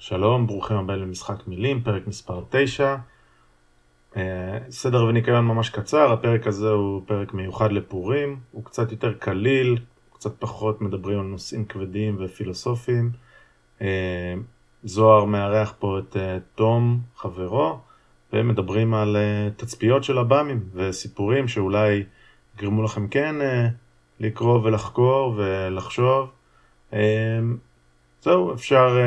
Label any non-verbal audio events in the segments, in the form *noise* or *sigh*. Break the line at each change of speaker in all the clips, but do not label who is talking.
שלום, ברוכים הבאים למשחק מילים, פרק מספר 9. אה, סדר וניקיון ממש קצר, הפרק הזה הוא פרק מיוחד לפורים, הוא קצת יותר קליל, קצת פחות מדברים על נושאים כבדים ופילוסופיים. אה, זוהר מארח פה את אה, תום, חברו, ומדברים על תצפיות של עב"מים וסיפורים שאולי יגרמו לכם כן לקרוא ולחקור ולחשוב. זהו, אפשר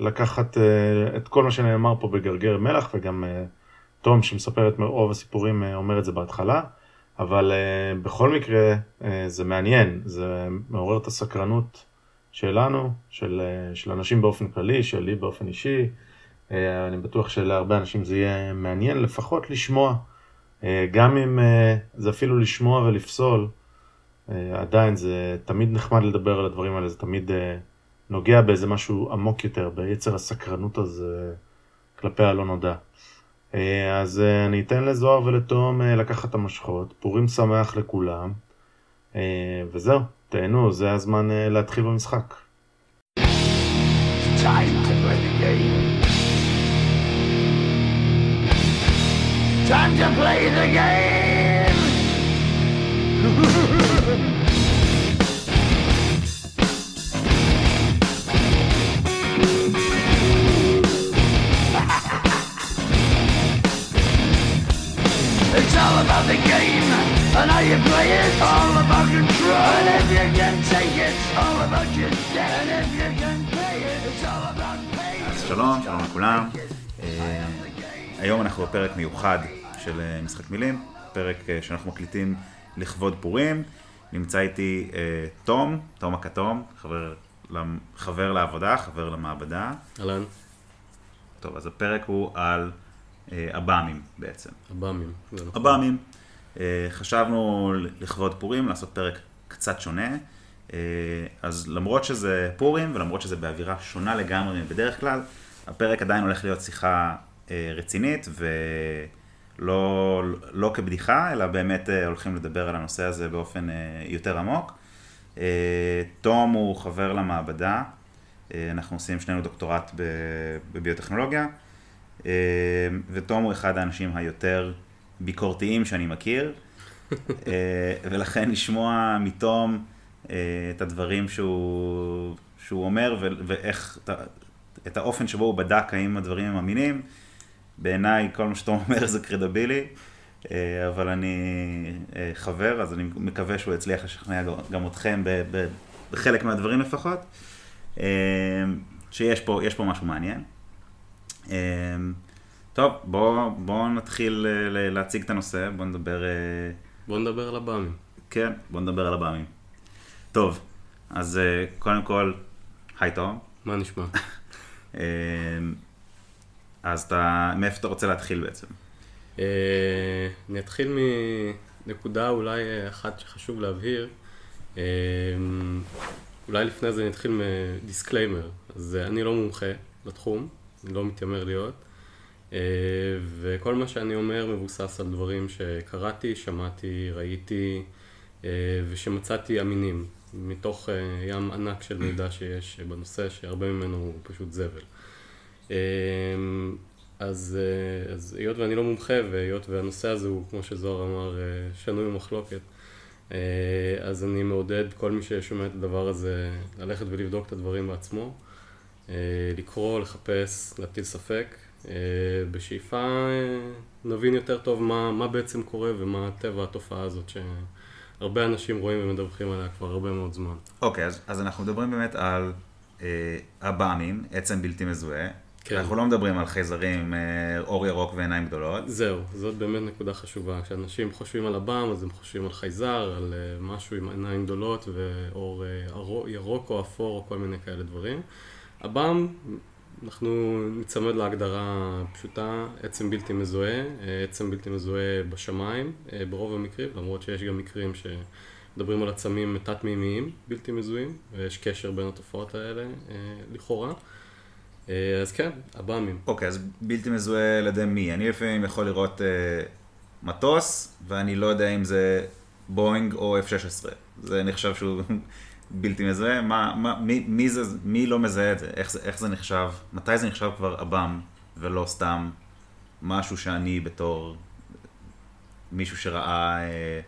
לקחת את כל מה שנאמר פה בגרגר מלח וגם תום שמספר את רוב הסיפורים אה, אומר את זה בהתחלה, אבל uh, בכל מקרה uh, זה מעניין, זה מעורר את הסקרנות שלנו, של, uh, של אנשים באופן כללי, שלי באופן אישי. Uh, אני בטוח שלהרבה אנשים זה יהיה מעניין לפחות לשמוע, uh, גם אם uh, זה אפילו לשמוע ולפסול, uh, עדיין זה תמיד נחמד לדבר על הדברים האלה, זה תמיד uh, נוגע באיזה משהו עמוק יותר, ביצר הסקרנות הזה כלפי הלא נודע. אה, אז אה, אני אתן לזוהר ולתום אה, לקחת את המשכות, פורים שמח לכולם, וזהו, תהנו, זה הזמן להתחיל במשחק. Time to play the game. Time to play the game. *laughs* all about the game and how you play it. All about control. And if you can take it, all about your debt. And if you can pay it, it's all about pay. אז שלום, שלום לכולם. אה, היום אנחנו בפרק מיוחד של אה, משחק מילים, פרק אה, שאנחנו מקליטים לכבוד פורים. נמצא איתי תום, תום הכתום, חבר, חבר לעבודה, חבר למעבדה.
אהלן.
טוב, אז הפרק הוא על עב"מים אה, בעצם.
עב"מים.
עב"מים. אה, חשבנו לכבוד פורים לעשות פרק קצת שונה, אה, אז למרות שזה פורים ולמרות שזה באווירה שונה לגמרי מבדרך כלל, הפרק עדיין הולך להיות שיחה רצינית ולא לא כבדיחה, אלא באמת הולכים לדבר על הנושא הזה באופן יותר עמוק. תום הוא חבר למעבדה, אנחנו עושים שנינו דוקטורט בביוטכנולוגיה. אה, ותום הוא אחד האנשים היותר ביקורתיים שאני מכיר, *laughs* אה, ולכן לשמוע מתום אה, את הדברים שהוא, שהוא אומר ואיך, את האופן שבו הוא בדק האם הדברים הם אמינים, בעיניי כל מה שאתה אומר זה קרדבילי, אבל אני חבר, אז אני מקווה שהוא יצליח לשכנע גם אתכם בחלק מהדברים לפחות, שיש פה, פה משהו מעניין. אמ, טוב, בואו בוא נתחיל אה, להציג את הנושא, בואו נדבר... אה,
בואו נדבר על הבאמים.
כן, בואו נדבר על הבאמים. טוב, אז אה, קודם כל, היי תום.
מה נשמע? *laughs*
אמ, אז אתה, מאיפה אתה רוצה להתחיל בעצם?
אני אתחיל מנקודה אולי אחת שחשוב להבהיר. אמ, אולי לפני זה אני אתחיל מדיסקליימר. אז אני לא מומחה לתחום, אני לא מתיימר להיות. אה, וכל מה שאני אומר מבוסס על דברים שקראתי, שמעתי, ראיתי אה, ושמצאתי אמינים, מתוך אה, ים ענק של מידע שיש בנושא, שהרבה ממנו הוא פשוט זבל. אז, אז היות ואני לא מומחה, והיות והנושא הזה הוא, כמו שזוהר אמר, שנוי במחלוקת, אז אני מעודד כל מי ששומע את הדבר הזה ללכת ולבדוק את הדברים בעצמו. אה, לקרוא, לחפש, להטיל ספק, אה, בשאיפה אה, נבין יותר טוב מה, מה בעצם קורה ומה טבע התופעה הזאת שהרבה אנשים רואים ומדווחים עליה כבר הרבה מאוד זמן.
אוקיי, okay, אז, אז אנחנו מדברים באמת על אה, עב"מים, עצם בלתי מזוהה. כן. אנחנו לא מדברים על חייזרים עם אור ירוק ועיניים גדולות.
זהו, זאת באמת נקודה חשובה. כשאנשים חושבים על עב"ם, אז הם חושבים על חייזר, על משהו עם עיניים גדולות ואור ירוק או אפור או כל מיני כאלה דברים. עב"ם, אנחנו ניצמד להגדרה פשוטה, עצם בלתי מזוהה, עצם בלתי מזוהה בשמיים אה, ברוב המקרים, למרות שיש גם מקרים שמדברים על עצמים תת-מימיים בלתי מזוהים, ויש קשר בין התופעות האלה אה, לכאורה. אה, אז כן, עב"מים.
אוקיי, okay, אז בלתי מזוהה על ידי מי? אני לפעמים יכול לראות uh, מטוס, ואני לא יודע אם זה בואינג או F-16. זה נחשב שהוא בלתי מזוהה, מה, מה, מי, מי, זה, מי לא מזהה את זה? איך, זה? איך זה נחשב? מתי זה נחשב כבר עב"ם, ולא סתם משהו שאני בתור מישהו שראה אה,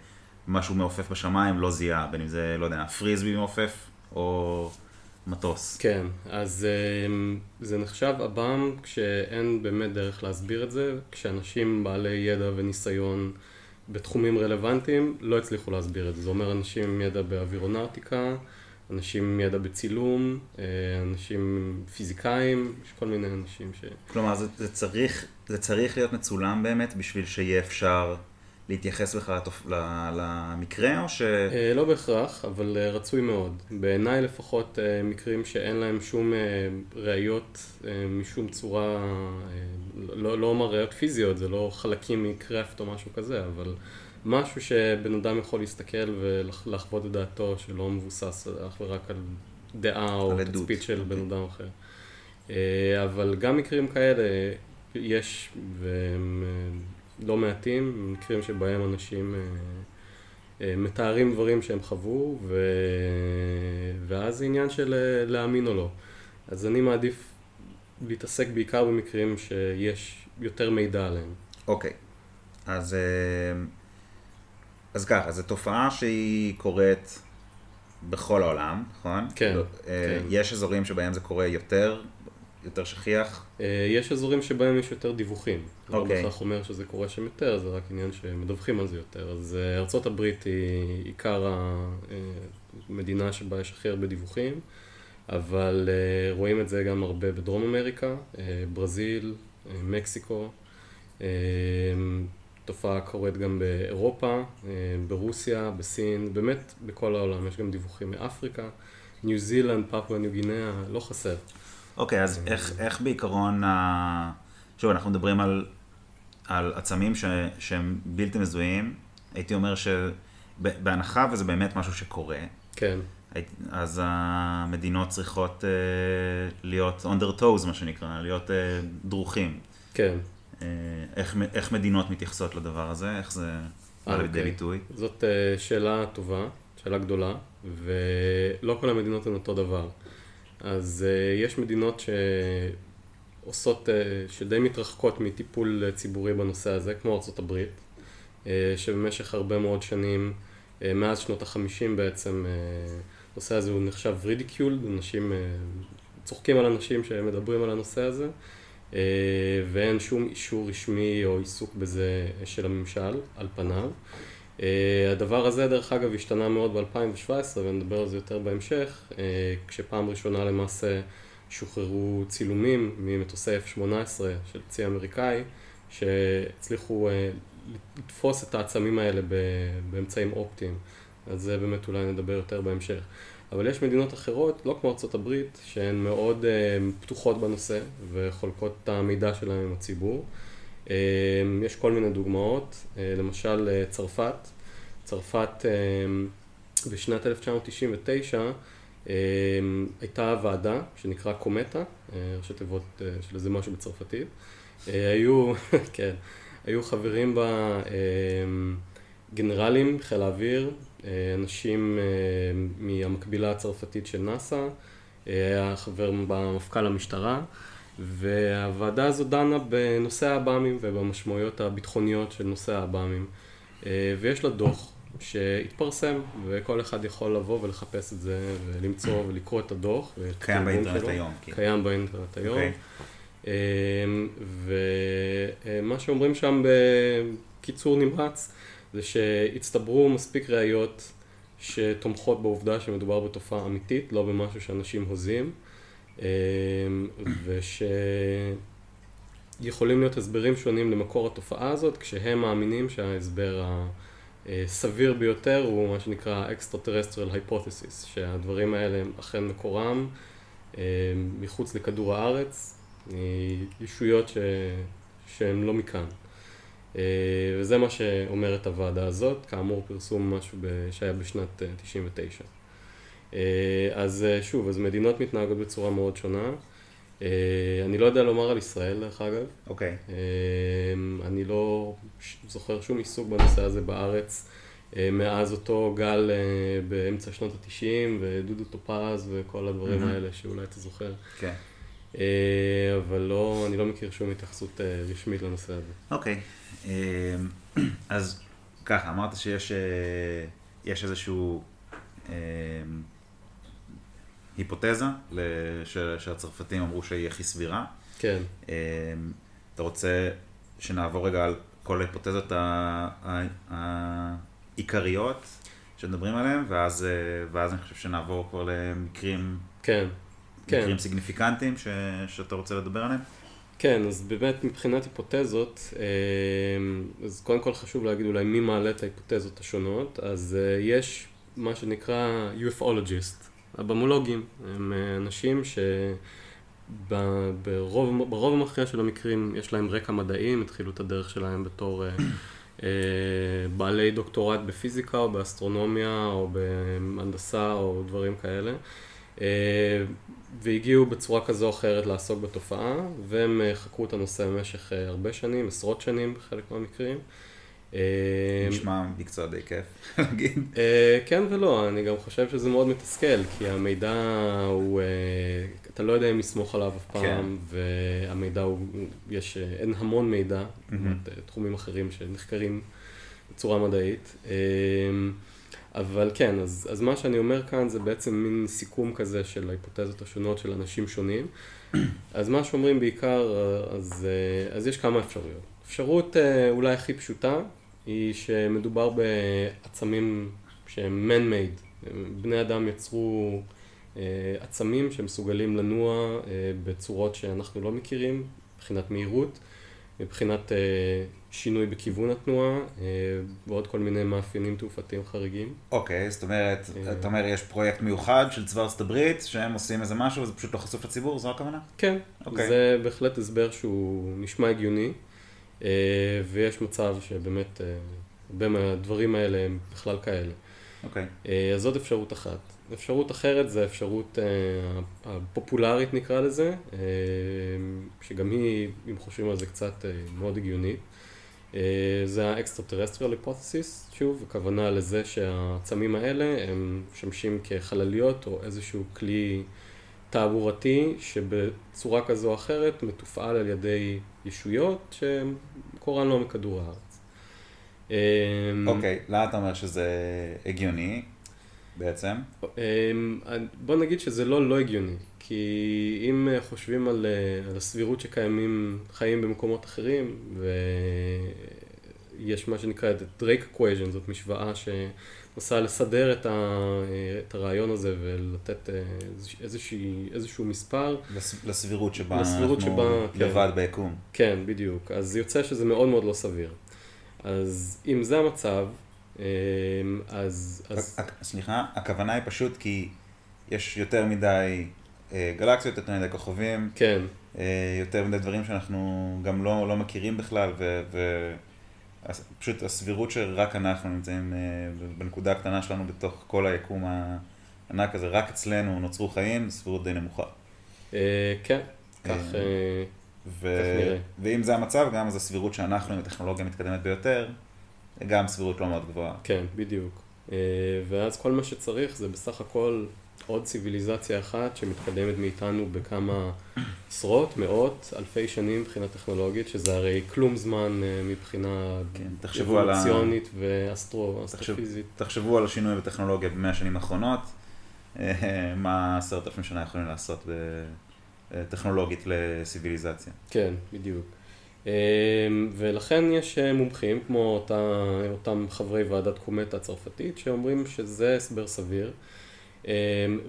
משהו מעופף בשמיים לא זיהה, בין אם זה, לא יודע, פריזבי מעופף, או מטוס.
כן, אז אמ, זה נחשב עב"ם כשאין באמת דרך להסביר את זה, כשאנשים בעלי ידע וניסיון בתחומים רלוונטיים לא הצליחו להסביר את זה. זה אומר אנשים עם ידע באווירונאוטיקה, אנשים עם ידע בצילום, אה, אנשים פיזיקאים, יש כל מיני אנשים ש...
כלומר, זה, זה, צריך, זה צריך להיות מצולם באמת בשביל שיהיה אפשר להתייחס בכלל לתופ... למקרה, או ש...
אה, לא בהכרח, אבל אה, רצוי מאוד. בעיניי לפחות אה, מקרים שאין להם שום ראיות משום צורה, לא, לא אומר ראיות פיזיות, זה לא חלקים מקרפט או משהו כזה, אבל משהו שבן אדם יכול להסתכל ולחוות את דעתו שלא מבוסס אך ורק על דעה או תצפית של בן אוקיי. אדם אחר. אבל גם מקרים כאלה יש, והם... לא מעטים, מקרים שבהם אנשים אה, אה, מתארים דברים שהם חוו, ו... ואז זה עניין של אה, להאמין או לא. אז אני מעדיף להתעסק בעיקר במקרים שיש יותר מידע עליהם.
אוקיי, אז, אז ככה, זו תופעה שהיא קורית בכל העולם, נכון?
כן, לא, כן.
יש אזורים שבהם זה קורה יותר יותר שכיח?
אה, יש אזורים שבהם יש יותר דיווחים. Okay. לא אוקיי. בהכרח אומר שזה קורה שם יותר, זה רק עניין שמדווחים על זה יותר. אז אה, ארה"ב היא עיקר המדינה שבה יש הכי הרבה דיווחים, אבל אה, רואים את זה גם הרבה בדרום אמריקה, ברזיל, מקסיקו. תופעה קורית גם באירופה, ברוסיה, בסין, באמת בכל העולם, יש גם דיווחים מאפריקה, ניו זילנד, פפואה ניו גינאה, לא חסר.
אוקיי, אז איך, איך בעיקרון, ה... שוב, אנחנו מדברים על, על עצמים ש, שהם בלתי מזוהים, הייתי אומר שבהנחה וזה באמת משהו שקורה,
כן.
אז המדינות צריכות uh, להיות their toes, מה שנקרא, להיות uh, דרוכים.
כן.
Uh, איך, איך מדינות מתייחסות לדבר הזה? איך זה בא לידי אוקיי. ביטוי?
זאת uh, שאלה טובה, שאלה גדולה, ולא כל המדינות הן אותו דבר. אז uh, יש מדינות שעושות, uh, שדי מתרחקות מטיפול ציבורי בנושא הזה, כמו ארה"ב, uh, שבמשך הרבה מאוד שנים, מאז שנות החמישים בעצם, הנושא הזה הוא נחשב רידיקיולד, אנשים צוחקים על אנשים שמדברים על הנושא הזה, ואין שום אישור רשמי או עיסוק בזה של הממשל, על פניו. Uh, הדבר הזה דרך אגב השתנה מאוד ב-2017 ונדבר על זה יותר בהמשך, uh, כשפעם ראשונה למעשה שוחררו צילומים ממטוסי F-18 של צי אמריקאי שהצליחו uh, לתפוס את העצמים האלה באמצעים אופטיים, על זה באמת אולי נדבר יותר בהמשך. אבל יש מדינות אחרות, לא כמו ארה"ב, שהן מאוד uh, פתוחות בנושא וחולקות את המידע שלהן עם הציבור. אמ, יש כל מיני דוגמאות, אה, למשל אה, צרפת. צרפת אמ, בשנת 1999 אמ, הייתה ועדה שנקרא קומטה, אה, ראשי תיבות של איזה משהו בצרפתית. היו, *laughs* כן, היו חברים בה גנרלים, חיל האוויר, אנשים מהמקבילה הצרפתית של נאס"א, היה חבר במפכ"ל המשטרה. והוועדה הזו דנה בנושא האב"מים ובמשמעויות הביטחוניות של נושא האב"מים. אה, ויש לה דוח שהתפרסם, וכל אחד יכול לבוא ולחפש את זה, ולמצוא ולקרוא את הדוח.
קיים באינטרנט שלו. היום.
כן. קיים באינטרנט היום. Okay. אוקיי. אה, ומה שאומרים שם בקיצור נמרץ, זה שהצטברו מספיק ראיות שתומכות בעובדה שמדובר בתופעה אמיתית, לא במשהו שאנשים הוזים. אמ, ושיכולים להיות הסברים שונים למקור התופעה הזאת, כשהם מאמינים שההסבר הסביר ביותר הוא מה שנקרא extraterrestrial hypothesis, שהדברים האלה הם אכן מקורם אמ, מחוץ לכדור הארץ, ישויות ש... שהן לא מכאן. אה, וזה מה שאומרת הוועדה הזאת, כאמור פרסום משהו שהיה בשנת 99. אה, אז אה, שוב, אז מדינות מתנהגות בצורה מאוד שונה. אה, אני לא יודע לומר על ישראל, דרך אגב.
אוקיי. Okay.
אני לא זוכר שום עיסוק בנושא הזה בארץ מאז אותו גל באמצע שנות התשעים, ודודו טופז וכל הדברים
Mhm.
האלה שאולי אתה זוכר.
כן.
אה, אבל לא, אני לא מכיר שום התייחסות רשמית לנושא הזה.
אוקיי. אמ, *clears throat* אז ככה, אמרת שיש יש איזשהו היפותזה שהצרפתים אמרו שהיא הכי סבירה.
כן,
אמ, אתה רוצה שנעבור רגע על כל ההיפותזות העיקריות שמדברים עליהן, ואז, אה, ואז אני חושב שנעבור כבר למקרים
כן, כן.
מקרים סיגניפיקנטיים ש, שאתה רוצה לדבר עליהם?
כן, אז באמת מבחינת היפותזות, אה, אז קודם כל חשוב להגיד אולי מי מעלה את ההיפותזות השונות, אז אה, יש מה שנקרא UFOלוגist, הבמולוגים, הם אה, אנשים שברוב ברוב המכריע של המקרים יש להם רקע מדעי, הם התחילו את הדרך שלהם בתור אה, אה, בעלי דוקטורט בפיזיקה או באסטרונומיה או בהנדסה או דברים כאלה. והגיעו בצורה כזו או אחרת לעסוק בתופעה, והם חקרו את הנושא במשך הרבה שנים, עשרות שנים בחלק מהמקרים. אה,
נשמע מקצוע די כיף *laughs* להגיד.
אה, כן ולא, אני גם חושב שזה מאוד מתסכל, כי המידע הוא, אה, אתה לא יודע אם לסמוך עליו אף פעם,
כן.
והמידע הוא, יש, אה, אין המון מידע, תחומים אחרים שנחקרים בצורה מדעית. אה, אבל כן, אז, אז מה שאני אומר כאן זה בעצם מין סיכום כזה של ההיפותזות השונות של אנשים שונים. *clears throat* אז מה שאומרים בעיקר, אז, אז יש כמה אפשרויות. אפשרות אה, אולי הכי פשוטה, היא שמדובר בעצמים שהם man-made. בני אדם יצרו אה, עצמים שמסוגלים לנוע אה, בצורות שאנחנו לא מכירים, מבחינת מהירות, מבחינת שינוי בכיוון התנועה, ועוד כל מיני מאפיינים תעופתיים חריגים.
אוקיי, זאת אומרת. אתה אומר יש פרויקט מיוחד של צבא ארצות הברית, שהם עושים איזה משהו וזה פשוט לא חשוף לציבור, זו הכוונה?
כן,
אוקיי.
זה בהחלט הסבר שהוא נשמע הגיוני, ויש מצב שבאמת אה, הרבה מהדברים האלה הם בכלל כאלה.
אוקיי.
אה, אז זאת אפשרות אחת. אפשרות אחרת זה האפשרות אה, הפופולרית נקרא לזה, אה, שגם היא, אם חושבים על זה קצת, אה, מאוד הגיונית. אה, זה ה-extraterrestrial hypothesis, שוב, הכוונה לזה שהעצמים האלה הם משמשים כחלליות או איזשהו כלי תעבורתי שבצורה כזו או אחרת מתופעל על ידי ישויות שמקורן לא מכדור הארץ. אה,
אוקיי, למה אתה אומר שזה הגיוני בעצם?
אמ, בוא נגיד שזה לא לא הגיוני, כי אם חושבים על, על הסבירות שקיימים חיים במקומות אחרים, ויש מה שנקרא את Drake equation, זאת משוואה שמנסה לסדר את, ה, את הרעיון הזה ולתת אה, איזוש- איזושהי, איזשהו מספר,
לס- לסבירות שבה
לסבירות
אנחנו
שבה, כן.
לבד ביקום.
כן, בדיוק, אז יוצא שזה מאוד מאוד לא סביר. אז אם זה המצב, אמ, אז... אז...
סליחה, הכוונה היא פשוט כי יש יותר מדי אה, גלקסיות, יותר מדי כוכבים,
כן,
אה, יותר מדי דברים שאנחנו גם לא, לא מכירים בכלל, ופשוט הסבירות שרק אנחנו נמצאים אה, בנקודה הקטנה שלנו בתוך כל היקום הענק הזה, רק אצלנו נוצרו חיים, סבירות די נמוכה.
אה, כן, כך...
אה.
כך נראה.
ואם זה המצב, גם אז הסבירות שאנחנו עם הטכנולוגיה המתקדמת ביותר, גם סבירות לא מאוד גבוהה.
כן, בדיוק. ואז כל מה שצריך זה בסך הכל עוד ציוויליזציה אחת שמתקדמת מאיתנו בכמה עשרות, מאות, אלפי שנים מבחינה טכנולוגית, שזה הרי כלום זמן אה, מבחינה
כן, על ה-
אבולוציונית ואסטרו,
תחשב-. תחשבו על השינוי בטכנולוגיה במאה השנים האחרונות, אה, מה עשרת אלפים שנה יכולים לעשות אה, טכנולוגית לסיביליזציה.
כן, בדיוק. ולכן יש מומחים, כמו אותה, אותם חברי ועדת קומטה הצרפתית, שאומרים שזה הסבר סביר. אמ,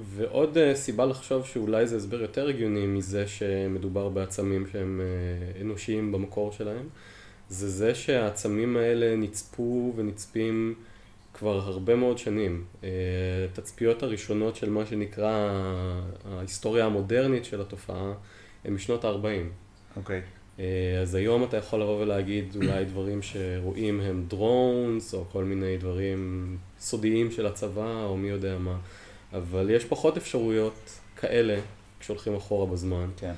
ועוד אה, סיבה לחשוב שאולי זה הסבר יותר הגיוני מזה שמדובר בעצמים שהם אה, אנושיים במקור שלהם, זה זה שהעצמים האלה נצפו ונצפים כבר הרבה מאוד שנים. אה, התצפיות הראשונות של מה שנקרא ההיסטוריה המודרנית של התופעה הן משנות ה-40.
אוקיי.
אה, אז היום אתה יכול לבוא ולהגיד אולי דברים שרואים הם דרונס, או כל מיני דברים סודיים של הצבא, או מי יודע מה, אבל יש פחות אפשרויות כאלה כשהולכים אחורה בזמן.
כן.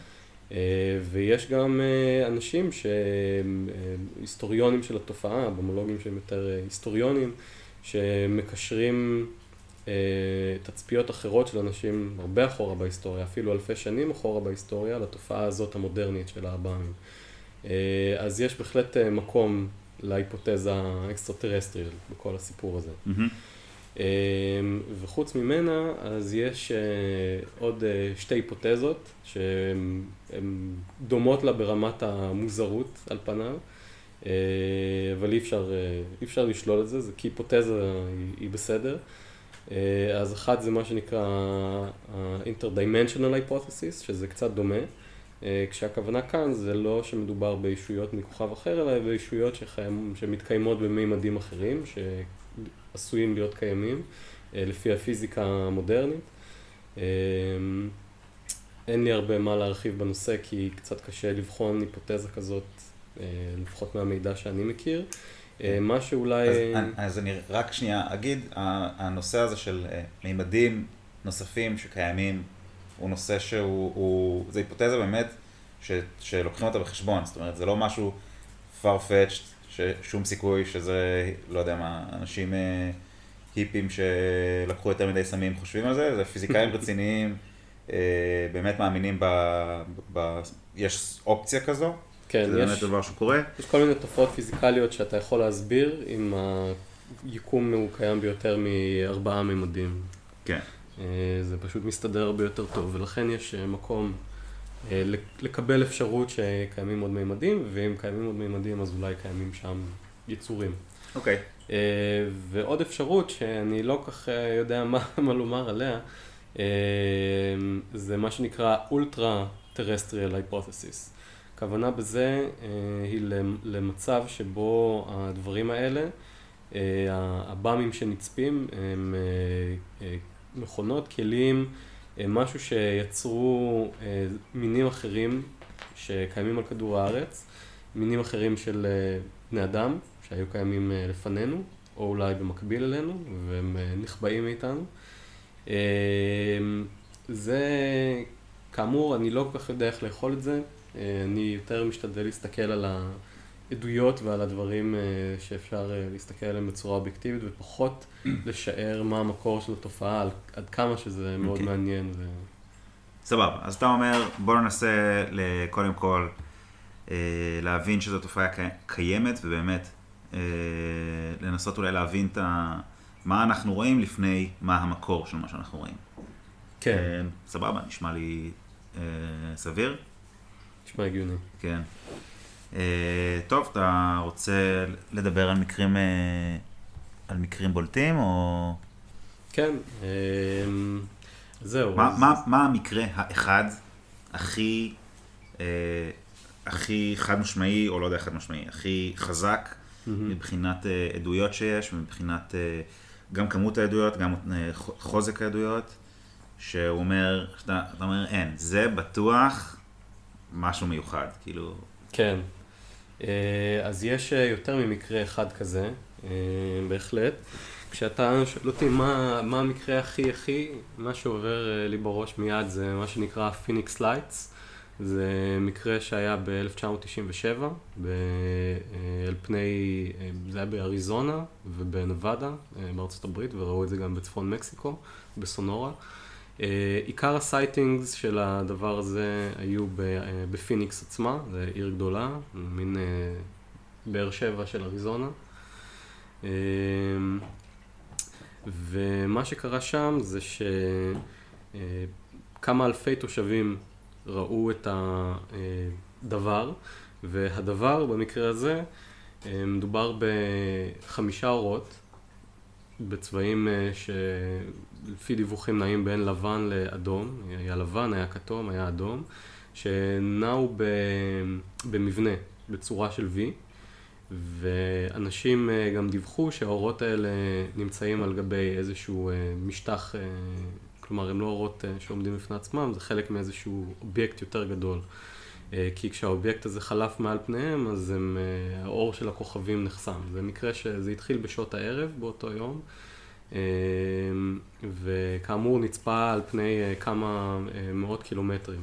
אה, ויש גם אה, אנשים שהם אה, היסטוריונים של התופעה, במולוגים שהם יותר היסטוריונים, שמקשרים תצפיות אחרות של אנשים הרבה אחורה בהיסטוריה, אפילו אלפי שנים אחורה בהיסטוריה, לתופעה הזאת המודרנית של העב"מים. אז יש בהחלט מקום להיפותזה ה extraterrestrial בכל הסיפור הזה.
Mm-hmm.
וחוץ ממנה, אז יש עוד שתי היפותזות שהן דומות לה ברמת המוזרות על פניו, אבל אי אפשר, אי אפשר לשלול את זה, כי היפותזה היא, בסדר. אז אחת זה מה שנקרא ה-interdimensional hypothesis, שזה קצת דומה. אה, כשהכוונה כאן זה לא שמדובר בישויות מכוכב אחר, אלא בישויות שחיים, שמתקיימות במימדים אחרים, שעשויים להיות קיימים, אה, לפי הפיזיקה המודרנית. אה, אין לי הרבה מה להרחיב בנושא, כי קצת קשה לבחון היפותזה כזאת, לפחות מהמידע שאני מכיר. מה שאולי...
אז, אז אני רק שנייה אגיד, הנושא הזה של מימדים נוספים שקיימים הוא נושא שהוא, הוא, זה היפותזה באמת ש, שלוקחים אותה בחשבון, זאת אומרת זה לא משהו farfetched, ששום סיכוי שזה, לא יודע מה, אנשים אה, היפים שלקחו יותר מדי סמים חושבים על זה, זה פיזיקאים *laughs* רציניים, אה, באמת מאמינים ב, ב... יש אופציה כזו,
כן,
שזה
יש,
באמת דבר שקורה.
יש כל מיני תופעות פיזיקליות שאתה יכול להסביר אם היקום הוא קיים ביותר מארבעה ממדים.
כן.
אה, זה פשוט מסתדר הרבה יותר טוב, ולכן יש אה, מקום לקבל אפשרות שקיימים עוד מימדים, ואם קיימים עוד מימדים אז אולי קיימים שם יצורים.
אוקיי.
Okay. ועוד אפשרות שאני לא כך יודע מה, *laughs* מה לומר עליה, זה מה שנקרא אולטרה טרסטריאל היפותסיס. הכוונה בזה היא למצב שבו הדברים האלה, הבאמים שנצפים הם מכונות, כלים, אה, משהו שיצרו אה, מינים אחרים שקיימים על כדור הארץ, מינים אחרים של אה, בני אדם שהיו קיימים לפנינו, או אולי במקביל אלינו, והם נחבאים מאיתנו. זה, כאמור, אני לא כל כך יודע איך לאכול את זה, אני יותר משתדל להסתכל על ה... עדויות ועל הדברים אה, שאפשר אה, להסתכל עליהם בצורה אובייקטיבית ופחות *clears throat* לשער מה המקור של התופעה, עד כמה שזה מאוד okay. אוקיי. מעניין. ו...
סבבה, אז אתה אומר בוא ננסה קודם כל אה, להבין שזו תופעה קיימת ובאמת לנסות אולי להבין את ה... מה אנחנו רואים לפני מה המקור של מה שאנחנו רואים.
כן.
סבבה, נשמע לי סביר.
נשמע הגיוני.
כן. אה, טוב, אתה רוצה לדבר על מקרים, אה, על מקרים בולטים, או...
כן, אה, זהו.
מה, מה, מה המקרה האחד הכי, הכי חד משמעי, או לא יודע חד משמעי, הכי חזק. מבחינת עדויות שיש, מבחינת גם כמות העדויות, גם חוזק העדויות, שהוא אומר, אתה, אתה אומר, אין, זה בטוח משהו מיוחד, כאילו...
כן. אה, אז יש אה, יותר ממקרה אחד כזה, אה, בהחלט. כשאתה שואל אותי מה, מה המקרה הכי הכי, מה שעובר לי בראש מיד זה מה שנקרא Phoenix Lights. זה מקרה שהיה ב-1997, על פני, זה היה באריזונה ובנבדה בארצות הברית, וראו את זה גם בצפון מקסיקו, בסונורה. אה, עיקר ה sightings של הדבר הזה היו אה, בפיניקס עצמה, זו עיר גדולה, מין אה, באר שבע של אריזונה. ומה שקרה שם זה שכמה אלפי תושבים ראו את הדבר, והדבר במקרה הזה, מדובר בחמישה אורות בצבעים שלפי דיווחים נעים בין לבן לאדום, היה לבן, היה כתום, היה אדום, שנעו במבנה, בצורה של V, ואנשים אה, גם דיווחו שהאורות האלה נמצאים על גבי איזשהו אה, משטח, אה, כלומר הם לא אורות שעומדים בפני עצמם, זה חלק מאיזשהו אובייקט יותר גדול. כי כשהאובייקט הזה חלף מעל פניהם, אז הם, האור של הכוכבים נחסם. זה מקרה שזה התחיל בשעות הערב באותו יום, וכאמור נצפה על פני כמה מאות קילומטרים.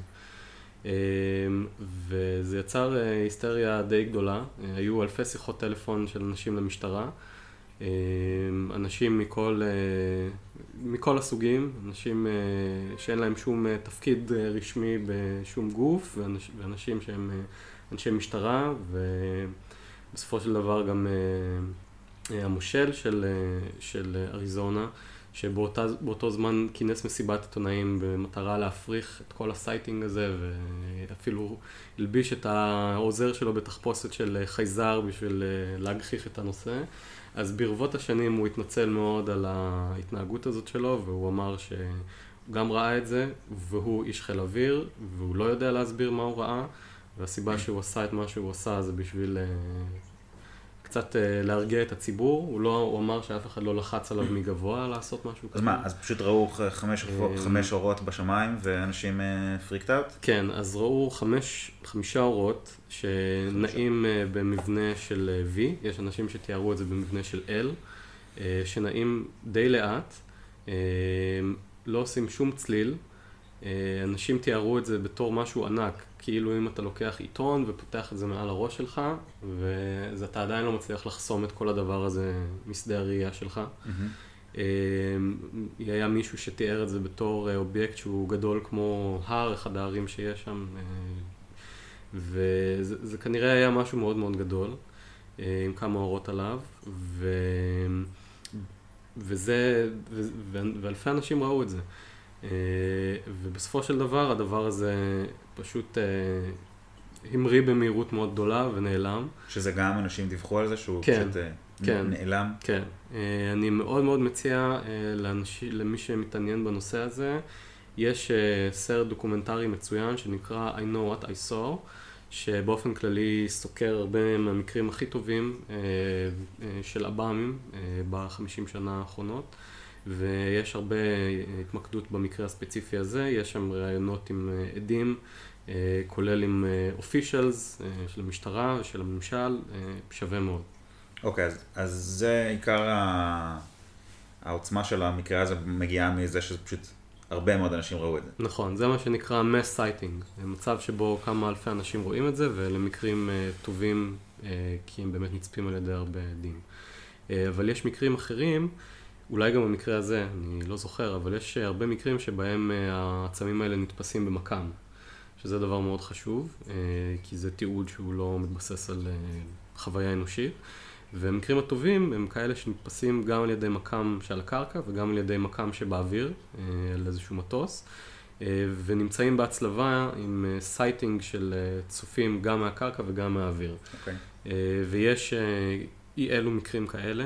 וזה יצר היסטריה די גדולה, היו אלפי שיחות טלפון של אנשים למשטרה, אנשים מכל, מכל הסוגים, אנשים שאין להם שום תפקיד רשמי בשום גוף, ואנשים שהם אנשי משטרה, ובסופו של דבר גם המושל של, של אריזונה. שבאותו זמן כינס מסיבת עיתונאים במטרה להפריך את כל ה sighting הזה, ואפילו הלביש את העוזר שלו בתחפושת של חייזר בשביל אה, להגחיך את הנושא. אז ברבות השנים הוא התנצל מאוד על ההתנהגות הזאת שלו, והוא אמר שהוא גם ראה את זה, והוא איש חיל אוויר, והוא לא יודע להסביר מה הוא ראה, והסיבה שהוא עשה את מה שהוא עשה זה בשביל אה, קצת אה, להרגיע את הציבור, הוא לא, הוא אמר שאף אחד לא לחץ עליו מגבוה לעשות משהו
כזה. אז מה, אז פשוט ראו חמש, אה, חמש אורות בשמיים ואנשים פריקט אה, אאוט?
כן, אז ראו חמש, חמישה אורות שנעים במבנה של V, יש אנשים שתיארו את זה במבנה של L, שנעים די לאט, לא עושים שום צליל. אנשים תיארו את זה בתור משהו ענק, כאילו אם אתה לוקח עיתון ופותח את זה מעל הראש שלך, ואתה עדיין לא מצליח לחסום את כל הדבר הזה משדה הראייה שלך. Mm-hmm. היה מישהו שתיאר את זה בתור אה, אובייקט שהוא גדול כמו הר, אחד ההרים שיש שם, אה, וזה כנראה היה משהו מאוד מאוד גדול, אה, עם כמה אורות עליו, ו... וזה, ו... ואלפי אנשים ראו את זה. ובסופו של דבר הדבר הזה פשוט אה, המריא במהירות מאוד גדולה ונעלם.
שזה גם אנשים דיווחו על זה שהוא כן, פשוט אה, כן, נעלם?
כן. אה, אני מאוד מאוד מציע אה, לאנש, למי שמתעניין בנושא הזה, יש אה, סרט דוקומנטרי מצוין שנקרא I know what I saw. שבאופן כללי סוקר הרבה מהמקרים הכי טובים אה, אה, של עב"מים אה, בחמישים שנה האחרונות. ויש הרבה התמקדות במקרה הספציפי הזה, יש שם ראיונות עם אה, עדים, אה, כולל עם אופישלס אה, של המשטרה ושל הממשל, שווה מאוד.
אוקיי, okay, אז, אז זה עיקר ה... העוצמה של המקרה הזה מגיעה מזה שזה פשוט הרבה מאוד אנשים ראו את זה.
נכון, זה מה שנקרא mass sighting, מצב שבו כמה אלפי אנשים רואים את זה, ולמקרים טובים, כי הם באמת נצפים על ידי הרבה עדים. אבל יש מקרים אחרים, אולי גם במקרה הזה, אני לא זוכר, אבל יש הרבה מקרים שבהם אה, העצמים האלה נתפסים במכ"ם, שזה דבר מאוד חשוב, אה, כי זה תיעוד שהוא לא מתבסס על אה, חוויה אנושית. והמקרים הטובים הם כאלה שנתפסים גם על ידי מכ"ם שעל הקרקע וגם על ידי מכ"ם שבאוויר, על איזשהו מטוס, ונמצאים בהצלבה עם sighting של צופים גם מהקרקע וגם מהאוויר. Okay. אוקיי. ויש אי אלו מקרים כאלה.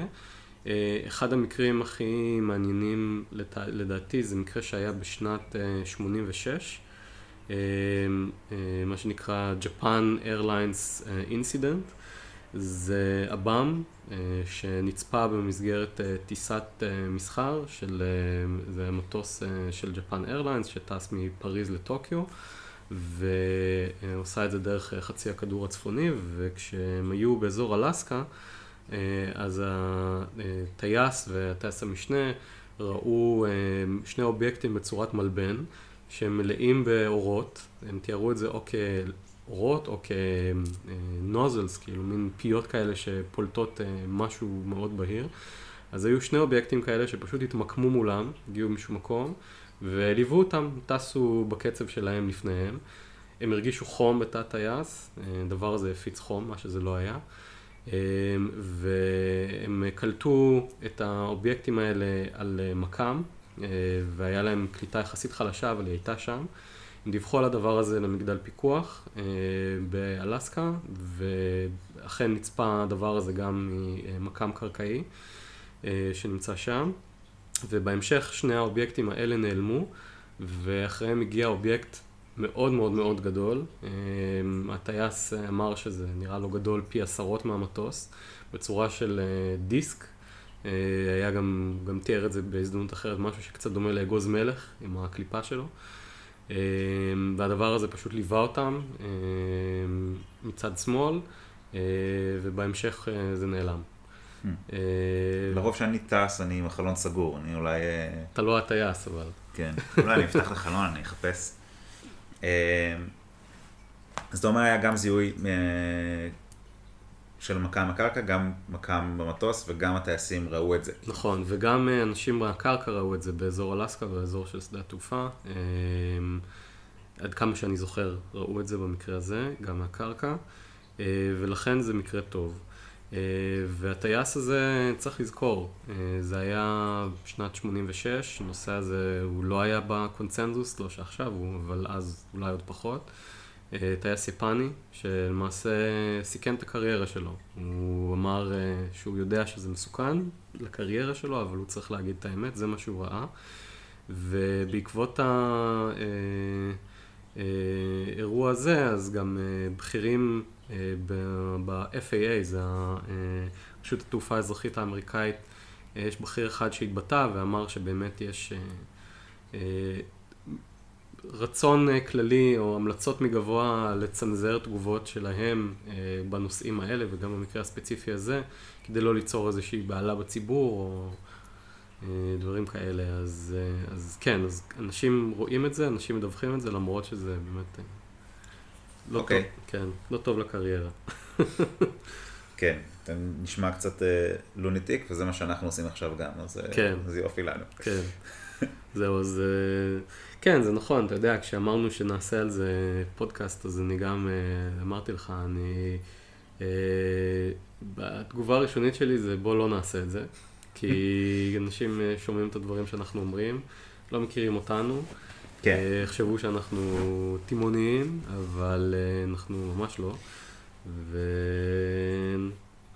אה, אחד המקרים הכי מעניינים לדעתי זה מקרה שהיה בשנת 86, אה, אה, מה שנקרא Japan Airlines Incident. זה עב"ם שנצפה במסגרת טיסת מסחר של, זה מטוס של Japan Airlines שטס מפריז לטוקיו ועושה את זה דרך חצי הכדור הצפוני וכשהם היו באזור אלסקה אז הטייס והטייס המשנה ראו אה, שני אובייקטים בצורת מלבן, שהם מלאים באורות, הם תיארו את זה או כאורות או כנוזלס, כאילו מין פיות כאלה שפולטות אה, משהו מאוד בהיר. אז היו שני אובייקטים כאלה שפשוט התמקמו מולם, הגיעו משום מקום, וליוו אותם, טסו בקצב שלהם לפניהם. הם הרגישו חום בתא הטייס, הדבר הזה הפיץ חום, מה שזה לא היה. אמ, והם קלטו את האובייקטים האלה על אה, מכ"ם, אה, והיה להם קליטה יחסית חלשה, אבל היא הייתה שם. הם דיווחו על הדבר הזה למגדל פיקוח אה, באלסקה, ואכן נצפה הדבר הזה גם ממכ"ם קרקעי שנמצא שם. ובהמשך שני האובייקטים האלה נעלמו, ואחריהם הגיע אובייקט מאוד מאוד מאוד גדול. אמ, הטייס אמר שזה נראה לו גדול פי עשרות מהמטוס, בצורה של אה, דיסק. אה, היה גם, גם תיאר את זה בהזדמנות אחרת, משהו שקצת דומה לאגוז מלך עם הקליפה שלו. אמ, והדבר הזה פשוט ליווה אותם אמ, מצד שמאל, אה, ובהמשך זה נעלם.
Hmm. לרוב כשאני טס אני עם החלון סגור, אני אולי...
אתה לא הטייס אבל.
כן, אולי אני אפתח את החלון, אני אחפש. אה, אז אומר היה גם זיהוי אה, של מכה מהקרקע, גם מכה במטוס וגם הטייסים ראו את זה.
נכון, וגם אה, אנשים מהקרקע ראו את זה באזור אלסקה, באזור של שדה התעופה. עד כמה שאני זוכר, ראו את זה במקרה הזה, גם מהקרקע, ולכן זה מקרה טוב. והטייס הזה, צריך לזכור, זה היה שנת 86, הנושא הזה, הוא לא היה בקונצנזוס, לא שעכשיו, אבל אז אולי עוד פחות. אה, טייס יפני, שלמעשה סיכן את הקריירה שלו. הוא אמר אה, שהוא יודע שזה מסוכן לקריירה שלו, אבל הוא צריך להגיד את האמת, זה מה שהוא ראה. ובעקבות האירוע אה, הזה, אז גם בכירים ב-FAA, זה רשות התעופה האזרחית האמריקאית, יש בכיר אחד שהתבטא ואמר שבאמת יש רצון אה, כללי או המלצות מגבוה לצנזר תגובות שלהם אה, בנושאים האלה וגם במקרה הספציפי הזה, כדי לא ליצור איזושהי בעלה בציבור או אה, דברים כאלה. אז, אז כן, אז אנשים רואים את זה, אנשים מדווחים את זה, למרות שזה באמת לא okay.
אוקיי.
טוב, כן, לא טוב לקריירה. *laughs*
כן, אתה נשמע קצת לוניטיק, וזה מה שאנחנו עושים עכשיו גם, אז כן. זה יופי לנו.
כן, *laughs* זהו, אז... כן, זה נכון, אתה יודע, כשאמרנו שנעשה על זה פודקאסט, אז אני גם אה, אמרתי לך, אני... אה, התגובה הראשונית שלי זה בוא לא נעשה את זה, כי *laughs* אנשים אה, שומעים את הדברים שאנחנו אומרים, לא מכירים אותנו. כן. יחשבו שאנחנו תימוניים, אבל אנחנו ממש לא. ו...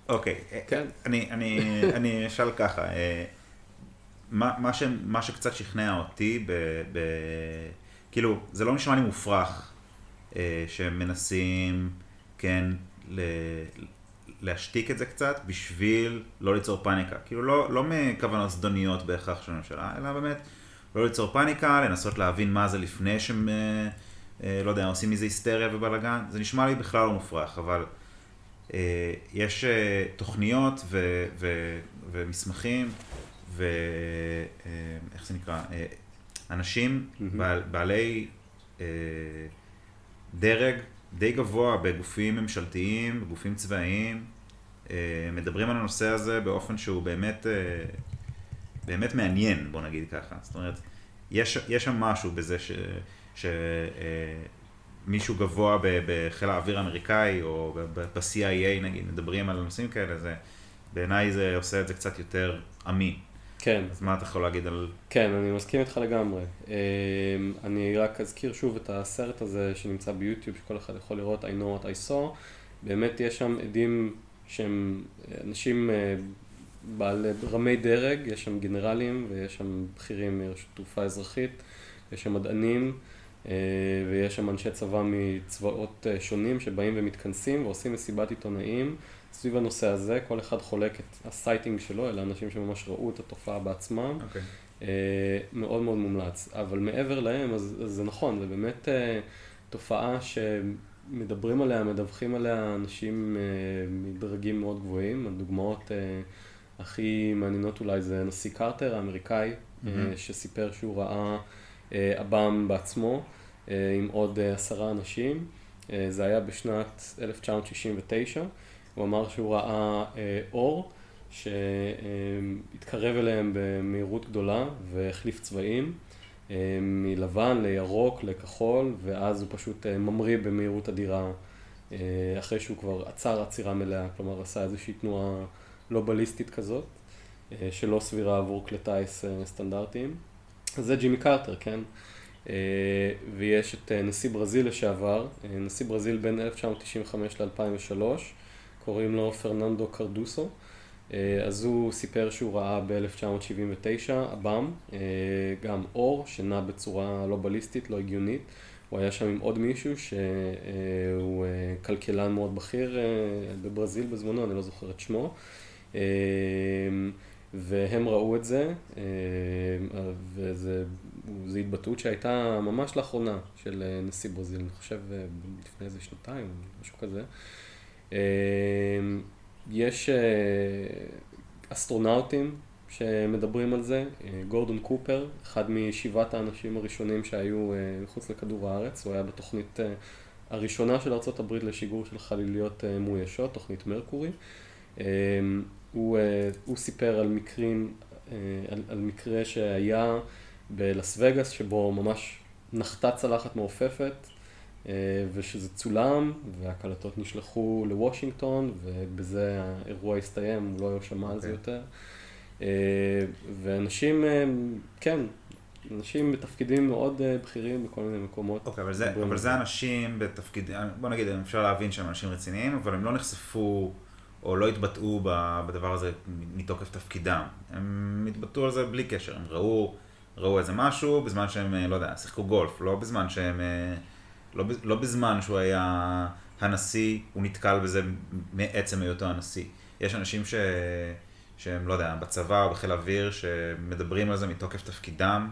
אוקיי, כן. אני, אני, *laughs* אני אשאל ככה, מה, מה, ש, מה שקצת שכנע אותי, ב, ב, כאילו, זה לא נשמע לי מופרך אה, שהם מנסים, כן, ל, להשתיק את זה קצת בשביל לא ליצור פאניקה. כאילו, לא, לא מכוונות זדוניות בהכרח של הממשלה, אלא באמת לא ליצור פאניקה, לנסות להבין מה זה לפני שהם, אה, אה, לא יודע, עושים מזה היסטריה ובלאגן. זה נשמע לי בכלל לא מופרך, אבל... אה, יש תוכניות ו, ו, ומסמכים ואיך זה נקרא, אנשים mm-hmm. בעל, בעלי דרג די גבוה בגופים ממשלתיים, בגופים צבאיים, מדברים על הנושא הזה באופן שהוא באמת, באמת מעניין, בוא נגיד ככה. זאת אומרת, יש, יש שם משהו בזה ש... ש מישהו גבוה בחיל האוויר האמריקאי או ב-CIA נגיד, מדברים על נושאים כאלה, זה, בעיניי זה עושה את זה קצת יותר אמין.
כן.
אז מה אתה יכול להגיד על...
כן, אני מסכים איתך לגמרי. אמ, אני רק אזכיר שוב את הסרט הזה שנמצא ביוטיוב, שכל אחד יכול לראות, I know what I saw. באמת יש שם עדים שהם אנשים אה, בעל רמי דרג, יש שם גנרלים ויש שם בכירים מרשות תעופה אזרחית, יש שם מדענים. אה, ויש שם אנשי צבא מצבאות אה, שונים שבאים ומתכנסים ועושים מסיבת עיתונאים סביב הנושא הזה, כל אחד חולק את ה sighting שלו, אלה אנשים שממש ראו את התופעה בעצמם. Okay. אוקיי. אה, מאוד מאוד מומלץ. אבל מעבר להם, אז, אז זה נכון, זה באמת תופעה שמדברים עליה, מדווחים עליה אנשים מדרגים מאוד גבוהים. הדוגמאות הכי מעניינות אולי זה הנשיא קרטר האמריקאי, mm-hmm. אה, שסיפר שהוא ראה אה, עב"ם בעצמו אה, עם עוד אה, עשרה אנשים. אה, זה היה בשנת 1969. הוא אמר שהוא ראה אה, אור שהתקרב אליהם במהירות גדולה והחליף צבעים אה, מלבן לירוק לכחול ואז הוא פשוט אה, ממריא במהירות אדירה אה, אחרי שהוא כבר עצר עצירה מלאה, כלומר עשה איזושהי תנועה לא בליסטית כזאת אה, שלא סבירה עבור כלי טיס אה, סטנדרטיים. אז זה ג'ימי קרטר, כן? Uh, ויש את נשיא ברזיל לשעבר, נשיא ברזיל בין 1995 ל-2003, קוראים לו פרננדו קרדוסו. אה, אז הוא סיפר שהוא ראה ב-1979 אב"ם, אה, גם אור, שנע בצורה לא בליסטית, לא הגיונית. הוא היה שם עם עוד מישהו שהוא אה, כלכלן מאוד בכיר בברזיל בזמנו, אני לא זוכר את שמו. והם ראו את זה, וזו התבטאות שהייתה ממש לאחרונה של נשיא ברזיל, אני חושב לפני איזה שנתיים, משהו כזה. אמ, יש אה, אסטרונאוטים שמדברים על זה, אה, גורדון קופר, אחד משבעת האנשים הראשונים שהיו אה, מחוץ לכדור הארץ, הוא היה בתוכנית הראשונה של ארה"ב לשיגור של חליליות מאוישות, תוכנית מרקורי. הוא, הוא סיפר על מקרים, על, על מקרה שהיה בלס וגאס, שבו ממש נחתה צלחת מעופפת, ושזה צולם, והקלטות נשלחו לוושינגטון, ובזה האירוע הסתיים, הוא לא שמע okay. על זה אוקיי. יותר. ואנשים, כן, אנשים בתפקידים מאוד בכירים בכל מיני מקומות.
אוקיי, okay, אבל, אבל זה אנשים בתפקידים, בוא נגיד, אפשר להבין שהם אנשים רציניים, אבל הם לא נחשפו או לא התבטאו בדבר הזה מתוקף תפקידם. הם התבטאו על זה בלי קשר, הם ראו, ראו איזה משהו בזמן שהם, לא יודע, שיחקו גולף, לא בזמן שהם, לא, לא בזמן שהוא היה הנשיא, הוא נתקל בזה מעצם היותו הנשיא. יש אנשים ש... שהם, לא יודע, בצבא או בחיל אוויר, שמדברים על זה מתוקף תפקידם.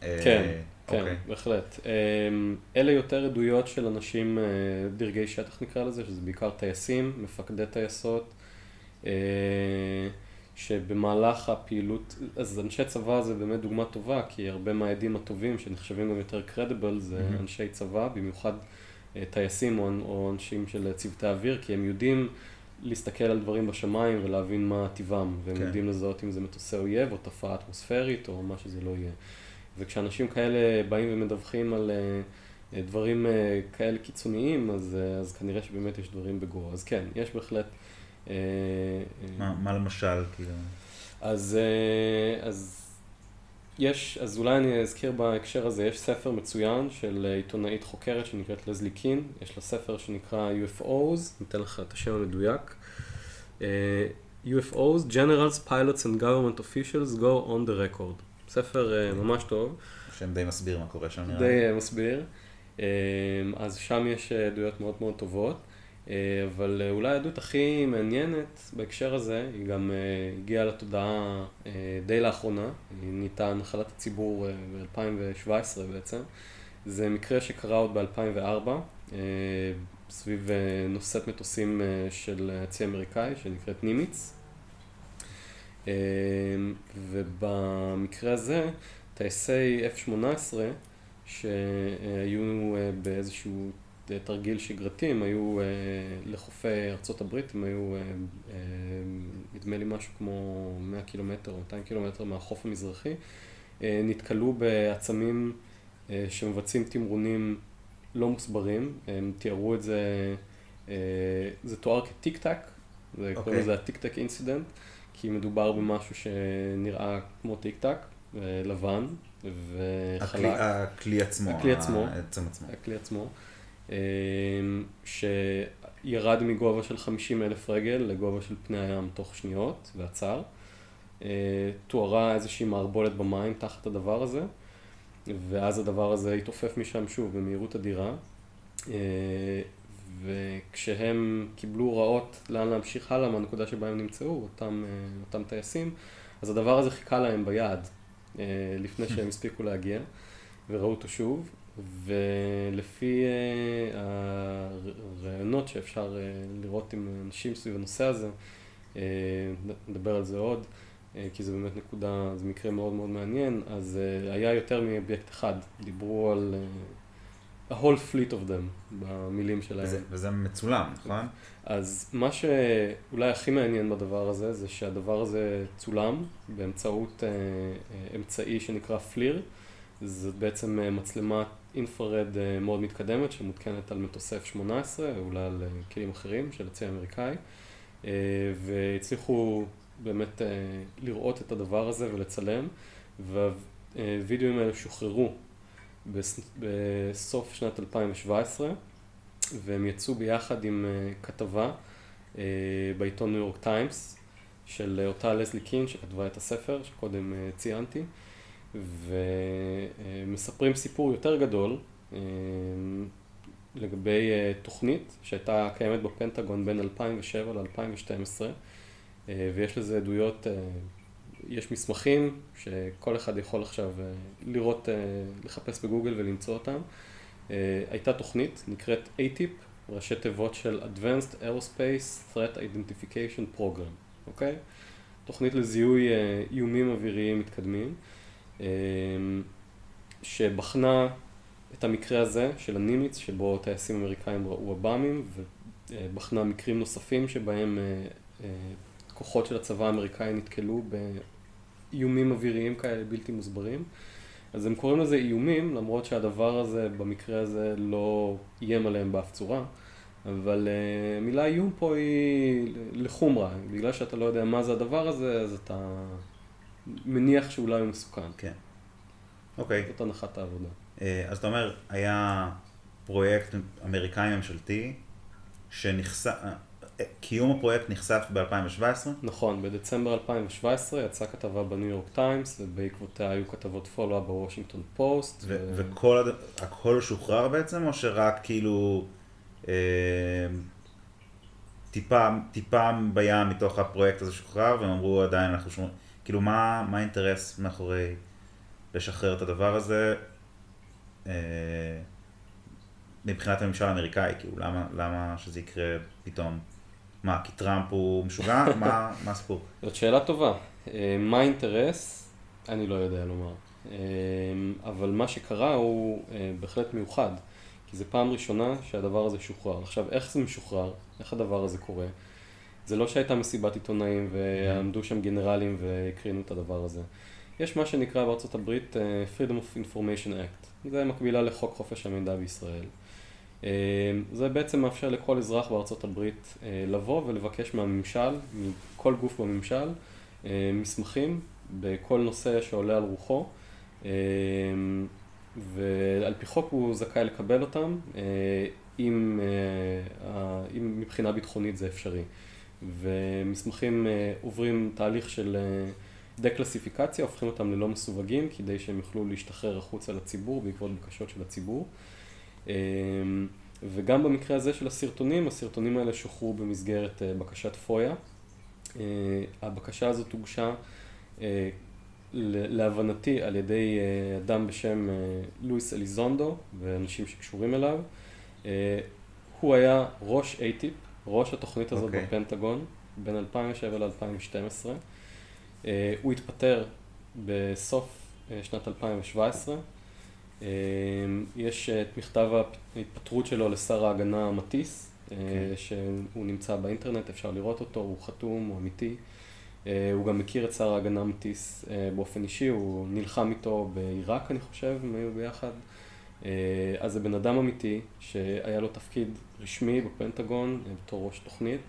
כן, כן, אוקיי. בהחלט. אלה יותר עדויות של אנשים, דרגי שטח נקרא לזה, שזה בעיקר טייסים, מפקדי טייסות, שבמהלך הפעילות, אז אנשי צבא זה באמת דוגמה טובה, כי הרבה מהעדים הטובים שנחשבים גם יותר קרדיבל זה mm-hmm. אנשי צבא, במיוחד טייסים או, או אנשים של צוותי אוויר, כי הם יודעים להסתכל על דברים בשמיים ולהבין מה טיבם, והם כן. יודעים לזהות אם זה מטוסי אויב או תופעה אטמוספרית או מה שזה לא יהיה. וכשאנשים כאלה באים ומדווחים על uh, דברים uh, כאלה קיצוניים, אז, אז כנראה שבאמת יש דברים בגו. אז כן, יש בהחלט...
מה, מה למשל? כאילו?
אז, אז יש, אז אולי אני אזכיר בהקשר הזה, יש ספר מצוין של עיתונאית חוקרת שנקראת לזלי קין, יש לה ספר שנקרא UFOs, ניתן לך את השם המדויק. UFOs, Generals, Pilots and Government Officials go on the record. ספר uh, ממש טוב.
שם די מסביר מה קורה שם
נראה. די uh, מסביר. Uh, אז שם יש עדויות מאוד מאוד טובות. אבל אולי העדות הכי מעניינת בהקשר הזה, היא גם הגיעה לתודעה די לאחרונה, היא נהייתה נחלת הציבור uh, ב-2017 בעצם. זה מקרה שקרה עוד ב-2004, uh, סביב נושאת מטוסים של הצי האמריקאי, שנקראת נימיץ. אמ, ובמקרה הזה, טייסי F-18, שהיו אה, באיזשהו תרגיל שגרתי, הם היו אה, לחופי ארצות הברית, הם היו, אה, נדמה לי משהו כמו 100 קילומטר או 200 קילומטר מהחוף המזרחי, נתקלו בעצמים שמבצעים תמרונים לא מוסברים, הם תיארו את זה, זה תואר כ Tic Tac, זה קוראים אוקיי. לזה ה Tic Tac incident. כי מדובר במשהו שנראה כמו Tic Tac, לבן וחלק.
הכלי, הכלי עצמו.
הכלי עצמו.
העצם עצמו.
הכלי עצמו. אה, שירד מגובה של 50 אלף רגל לגובה של פני הים תוך שניות ועצר. אה, תוארה איזושהי מערבולת במים תחת הדבר הזה, ואז הדבר הזה התעופף משם שוב במהירות אדירה. וכשהם קיבלו הוראות לאן להמשיך הלאה מהנקודה שבה הם נמצאו, אותם, אה, אותם טייסים, אז הדבר הזה חיכה להם ביד אה, לפני שהם הספיקו להגיע, וראו אותו שוב, ולפי אה, הרעיונות שאפשר לראות עם אנשים סביב הנושא הזה, נדבר על זה עוד, כי זה באמת נקודה, זה מקרה מאוד מאוד מעניין, אז היה יותר מאובייקט אחד, דיברו על a whole fleet of them במילים שלהם.
וזה, וזה מצולם, נכון?
אז מה שאולי הכי מעניין בדבר הזה, זה שהדבר הזה צולם באמצעות אה, אה, אמצעי שנקרא פליר. זאת בעצם אה, מצלמת אינפרד אה, מאוד מתקדמת שמותקנת על מטוסי F-18, אולי על אה, כלים אחרים של הצי האמריקאי, אה, והצליחו באמת אה, לראות את הדבר הזה ולצלם, והווידאוים האלה שוחררו בסוף שנת 2017, והם יצאו ביחד עם אה, כתבה אה, בעיתון ניו יורק טיימס של אותה לזלי קין שכתבה את הספר שקודם אה, ציינתי, ומספרים סיפור יותר גדול לגבי תוכנית שהייתה קיימת בפנטגון בין 2007 ל-2012, ויש לזה עדויות יש מסמכים שכל אחד יכול עכשיו אה, לראות, אה, לחפש בגוגל ולמצוא אותם. אה, הייתה תוכנית נקראת ATIP, ראשי תיבות של Advanced Aerospace Threat Identification Program, אוקיי? תוכנית לזיהוי איומים אוויריים מתקדמים, שבחנה את המקרה הזה של הנימיץ, שבו טייסים אמריקאים ראו עב"מים, ובחנה מקרים נוספים שבהם כוחות של הצבא האמריקאי נתקלו באיומים אוויריים כאלה בלתי מוסברים. אז הם קוראים לזה איומים, למרות שהדבר הזה, במקרה הזה, לא איים עליהם באף צורה. אבל uh, מילה איום פה היא לחומרה, בגלל שאתה לא יודע מה זה הדבר הזה, אז אתה מניח שאולי הוא מסוכן.
כן. אוקיי.
זאת הנחת העבודה.
Uh, אז אתה אומר, היה פרויקט אמריקאי ממשלתי, שנחשף, קיום הפרויקט נחשף ב-2017?
נכון, בדצמבר 2017 יצאה כתבה בניו יורק טיימס, ובעקבותיה היו כתבות follow-up בוושינגטון פוסט.
ו- ו- וכל, הד... הכל שוחרר בעצם, או שרק כאילו אה, טיפה, טיפה בים מתוך הפרויקט הזה שוחרר, והם אמרו עדיין אנחנו שומעים, כאילו מה, מה האינטרס מאחורי לשחרר את הדבר הזה? אה, מבחינת הממשל האמריקאי, כאילו, למה, למה שזה יקרה פתאום? מה, כי טראמפ הוא משוגע? *laughs* מה, מה הסיפור?
זאת שאלה טובה. אה, מה האינטרס? אני לא יודע לומר. אה, אבל מה שקרה הוא אה, בהחלט מיוחד, כי זו פעם ראשונה שהדבר הזה שוחרר. עכשיו, איך זה משוחרר? איך הדבר הזה קורה? זה לא שהייתה מסיבת עיתונאים ועמדו שם גנרלים והקרינו את הדבר הזה. יש מה שנקרא בארצות הברית Freedom of Information Act. זה מקבילה לחוק חופש המידע בישראל. אה, זה בעצם מאפשר לכל אזרח בארצות הברית אה, לבוא ולבקש מהממשל, מכל גוף בממשל, אה, מסמכים בכל נושא שעולה על רוחו, ועל פי חוק הוא זכאי לקבל אותם, אם, אם מבחינה ביטחונית זה אפשרי. ומסמכים עוברים תהליך של דקלסיפיקציה, הופכים אותם ללא מסווגים כדי שהם יוכלו להשתחרר החוצה לציבור בעקבות בקשות של הציבור. אמ, וגם במקרה הזה של הסרטונים, הסרטונים האלה שוחררו במסגרת אה, בקשת פויה. אה, הבקשה הזאת הוגשה אה, להבנתי על ידי אדם בשם לואיס אליזונדו ואנשים שקשורים אליו. הוא היה ראש אייטיפ, ראש התוכנית הזאת okay. אוקיי. בפנטגון, בין 2007 ל-2012. הוא התפטר בסוף שנת 2017. אמ, יש את מכתב ההתפטרות שלו לשר ההגנה מטיס, okay. אה, אוקיי. שהוא נמצא באינטרנט, אפשר לראות אותו, הוא חתום, הוא אמיתי. אה, הוא גם מכיר את שר ההגנה מטיס אה, באופן אישי, הוא נלחם איתו בעיראק, אני חושב, הם היו ביחד. אז זה בן אדם אמיתי, שהיה לו תפקיד רשמי בפנטגון בתור ראש תוכנית,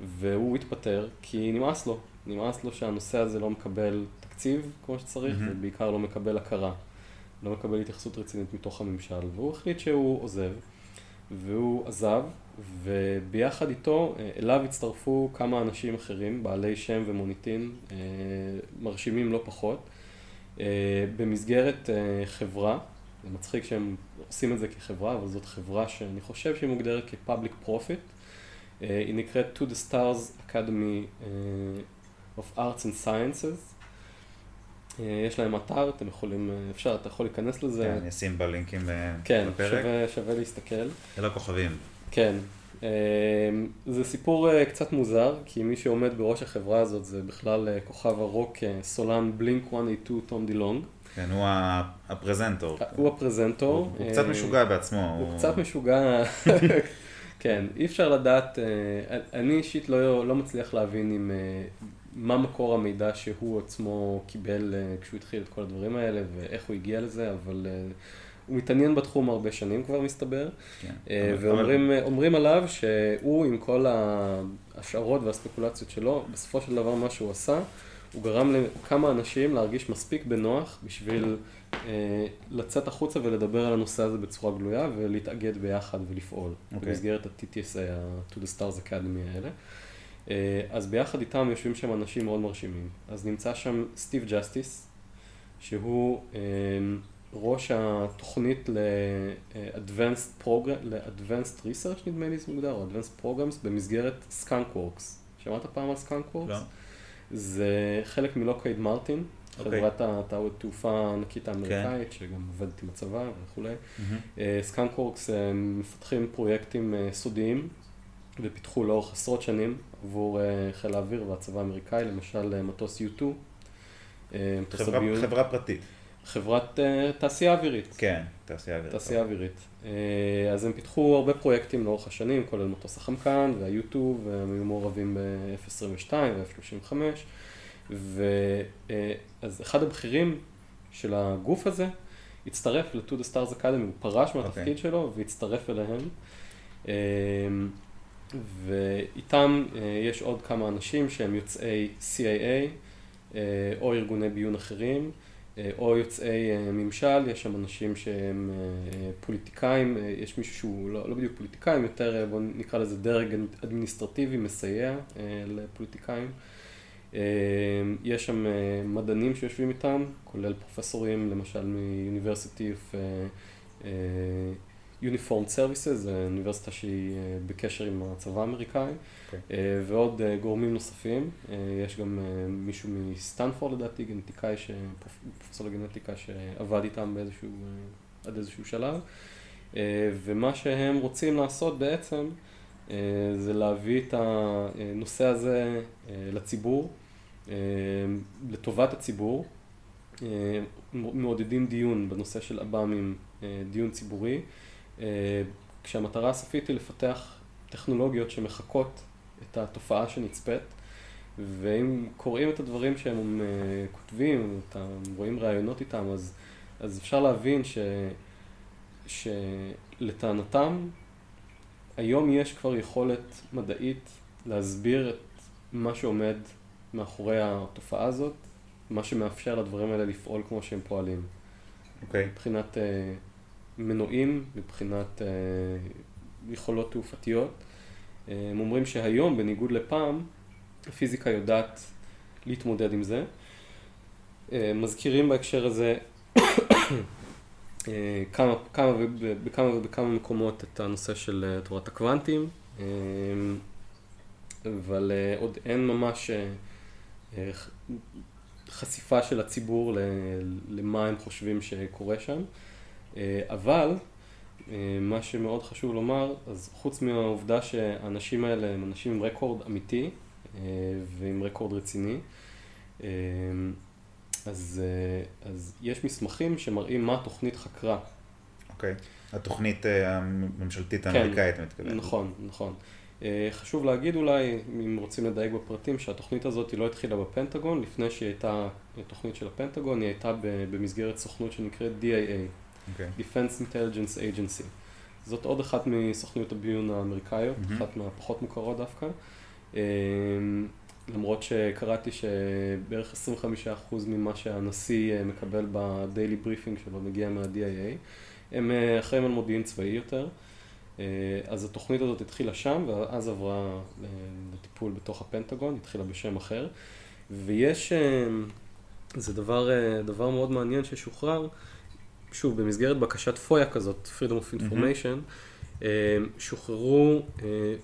והוא התפטר כי נמאס לו. נמאס לו שהנושא הזה לא מקבל תקציב כמו שצריך, mm-hmm. ובעיקר לא מקבל הכרה. לא מקבל התייחסות רצינית מתוך הממשל, והוא החליט שהוא עוזב, והוא עזב, וביחד איתו, אה, אליו הצטרפו כמה אנשים אחרים, בעלי שם ומוניטין, אה, מרשימים לא פחות, אה, במסגרת חברה, זה מצחיק שהם עושים את זה כחברה, אבל זאת חברה שאני חושב שהיא מוגדרת כ-public profit, היא נקראת To the Stars Academy of Arts and Sciences, יש להם אתר, אתם יכולים, אה, אפשר, אתה יכול להיכנס לזה.
כן, אני אשים בלינקים אה,
כן, בפרק. כן, שווה, שווה להסתכל.
אלה הכוכבים.
כן. זה סיפור קצת מוזר, כי מי שעומד בראש החברה הזאת זה בכלל כוכב הרוק סולן בלינק 182 תום דילונג.
כן, הוא הפרזנטור.
הוא הפרזנטור.
הוא, הוא קצת משוגע בעצמו.
הוא, הוא... קצת משוגע, *laughs* כן, אי אפשר לדעת, אני אישית לא, לא מצליח להבין אם מה מקור המידע שהוא עצמו קיבל uh, כשהוא התחיל את כל הדברים האלה ואיך הוא הגיע לזה, אבל uh, הוא מתעניין בתחום הרבה שנים כבר מסתבר. כן. Uh, ואומרים עליו שהוא עם כל ההשערות והספקולציות שלו, בסופו של דבר מה שהוא עשה, הוא גרם לכמה אנשים להרגיש מספיק בנוח בשביל לצאת החוצה ולדבר על הנושא הזה בצורה גלויה ולהתאגד ביחד ולפעול. Okay. אוקיי. במסגרת ה-TTSA, ה-To the Stars Academy האלה. אה, אז ביחד איתם יושבים שם אנשים מאוד מרשימים. אז נמצא שם סטיב ג'סטיס, שהוא אה, ראש התוכנית ל-Advanced Program, ל-Advanced Research נדמה לי זה מוגדר, או Advanced Programs במסגרת Skunkworks. שמעת פעם על Skunkworks? לא. זה חלק מלוקהיד מרטין, okay. Okay. חברת התעופה הענקית האמריקאית, okay. שגם עובדת עם הצבא וכולי. Skunkworks mm-hmm. uh, מפתחים פרויקטים סודיים ופיתחו לאורך עשרות שנים עבור אה, חיל האוויר והצבא האמריקאי, למשל אה, מטוס U2.
אה, חברה, חברה פרטית.
חברת תעשייה אווירית.
כן, תעשייה אווירית.
תעשייה אווירית. אז הם פיתחו הרבה פרויקטים לאורך השנים, כולל מטוס החמקן והיוטיוב, והם היו מעורבים ב-F-22 ו-F-35. ואז אחד הבכירים של הגוף הזה הצטרף ל-To the Stars Academy, הוא פרש מהתפקיד okay. שלו והצטרף אליהם. ואיתם יש עוד כמה אנשים שהם יוצאי CAA או ארגוני ביון אחרים. או יוצאי ממשל, יש שם אנשים שהם פוליטיקאים, יש מישהו שהוא לא, לא בדיוק פוליטיקאים, יותר בואו נקרא לזה דרג אדמיניסטרטיבי מסייע לפוליטיקאים. יש שם מדענים שיושבים איתם, כולל פרופסורים למשל מ-University of Uniformed Services, זו אוניברסיטה שהיא בקשר עם הצבא האמריקאי, okay. אוקיי. ועוד גורמים נוספים. יש גם מישהו מסטנפורד לדעתי, גנטיקאי, פרופסור לגנטיקה שעבד איתם באיזשהו, עד איזשהו שלב. ומה שהם רוצים לעשות בעצם זה להביא את הנושא הזה לציבור, לטובת הציבור. מעודדים דיון בנושא של עב"מים, דיון ציבורי. כשהמטרה הסופית היא לפתח טכנולוגיות שמחקות את התופעה שנצפית, ואם קוראים את הדברים שהם כותבים, אתם רואים ראיונות איתם, אז, אז אפשר להבין ש, שלטענתם, היום יש כבר יכולת מדעית להסביר את מה שעומד מאחורי התופעה הזאת, מה שמאפשר לדברים האלה לפעול כמו שהם פועלים.
אוקיי. Okay.
מבחינת... מנועים מבחינת אה, יכולות תעופתיות. אה, הם אומרים שהיום, בניגוד לפעם, הפיזיקה יודעת להתמודד עם זה. אה, מזכירים בהקשר הזה כמה, כמה, בכמה ובכמה מקומות את הנושא של תורת הקוונטים, אבל עוד אין ממש חשיפה של הציבור למה הם חושבים שקורה שם. אה, אבל אה, מה שמאוד חשוב לומר, אז חוץ מהעובדה שהאנשים האלה הם אנשים עם רקורד אמיתי אה, ועם רקורד רציני, אז, אז יש מסמכים שמראים מה התוכנית חקרה.
אוקיי, okay. התוכנית הממשלתית האמריקאית, כן, מתכוונת.
נכון, נכון. חשוב להגיד אולי, אם רוצים לדייק בפרטים, שהתוכנית הזאת היא לא התחילה בפנטגון, לפני שהיא הייתה תוכנית של הפנטגון, היא הייתה במסגרת סוכנות שנקראת DIA, okay. Okay. Defense Intelligence Agency. זאת עוד אחת מסוכנויות הביון האמריקאיות, mm-hmm. אחת מהפחות מוכרות דווקא. אמ, למרות שקראתי שבערך 25% ממה שהנשיא אה, מקבל ב daily briefing שלו מגיע מה-DIA. הם אה, אחראים על מודיעין צבאי יותר. אה, אז התוכנית הזאת התחילה שם, ואז עברה לטיפול בתוך הפנטגון, התחילה בשם אחר. ויש, זה דבר, דבר מאוד מעניין ששוחרר, שוב, במסגרת בקשת פויה כזאת, Freedom of Information, mm-hmm. שוחררו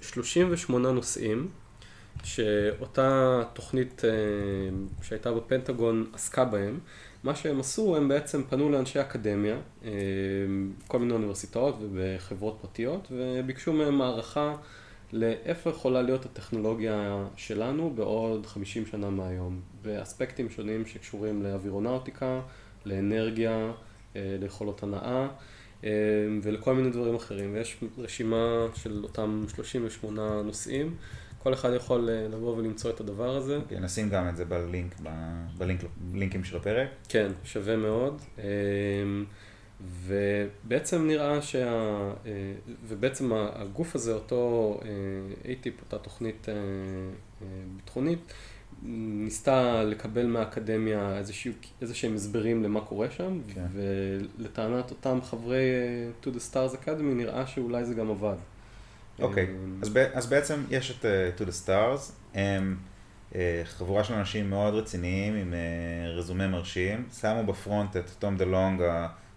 38 אה, נושאים, שאותה תוכנית אה, שהייתה בפנטגון עסקה בהם. מה שהם עשו, הם בעצם פנו לאנשי אקדמיה, כל מיני אוניברסיטאות ובחברות פרטיות, וביקשו מהם הערכה לאיפה יכולה להיות הטכנולוגיה שלנו בעוד 50 שנה מהיום, באספקטים שונים שקשורים לאווירונאוטיקה, לאנרגיה, ליכולות הנאה אה, ולכל מיני דברים אחרים. ויש רשימה של אותם 38 נושאים. כל אחד יכול אה, לבוא ולמצוא את הדבר הזה.
Okay, אוקיי, נשים גם את זה בלינק, בלינק, בלינקים של הפרק.
כן, שווה מאוד. ובעצם נראה שה... ובעצם הגוף הזה, אותו ATIP, אותה תוכנית ביטחונית, ניסתה לקבל מהאקדמיה איזשהו, איזה שהם הסברים למה קורה שם, כן. ולטענת אותם חברי uh, To the Stars Academy נראה שאולי זה גם עבד.
אוקיי, okay. אז, אז בעצם יש את uh, To the Stars, הם uh, חבורה של אנשים מאוד רציניים עם uh, רזומה מרשים, שמו בפרונט את תום דה לונג,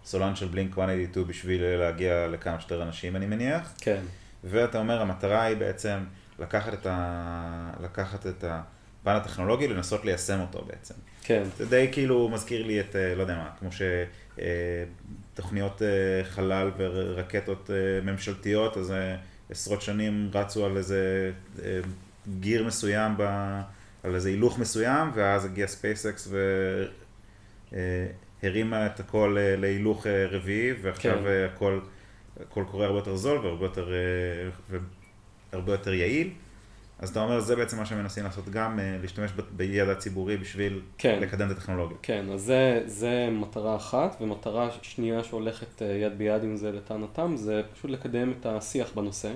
הסולן של בלינק 182 בשביל להגיע לכמה שיותר אנשים אני מניח.
כן.
ואתה אומר המטרה היא בעצם לקחת את ה... לקחת את ה... הפן הטכנולוגי, לנסות ליישם אותו בעצם.
כן.
זה די כאילו מזכיר לי את, אה, לא יודע מה, כמו שתוכניות אה, חלל ורקטות אה, ממשלתיות, אז עשרות שנים רצו על איזה gear מסוים, ב, על איזה הילוך מסוים, ואז הגיע ספייסקס הרימה את הכל אה, להילוך אה, רביעי, ועכשיו
כן.
אה, הכל, הכל קורה הרבה יותר זול והרבה יותר, אה, והרבה יותר יעיל. אז אתה אומר, זה בעצם מה שמנסים לעשות גם, אה, להשתמש בידע ציבורי בשביל
כן.
לקדם את הטכנולוגיה.
כן, אז זה, זה מטרה אחת, ומטרה שנייה שהולכת אה, יד ביד עם זה לטענתם, זה פשוט לקדם את השיח בנושא,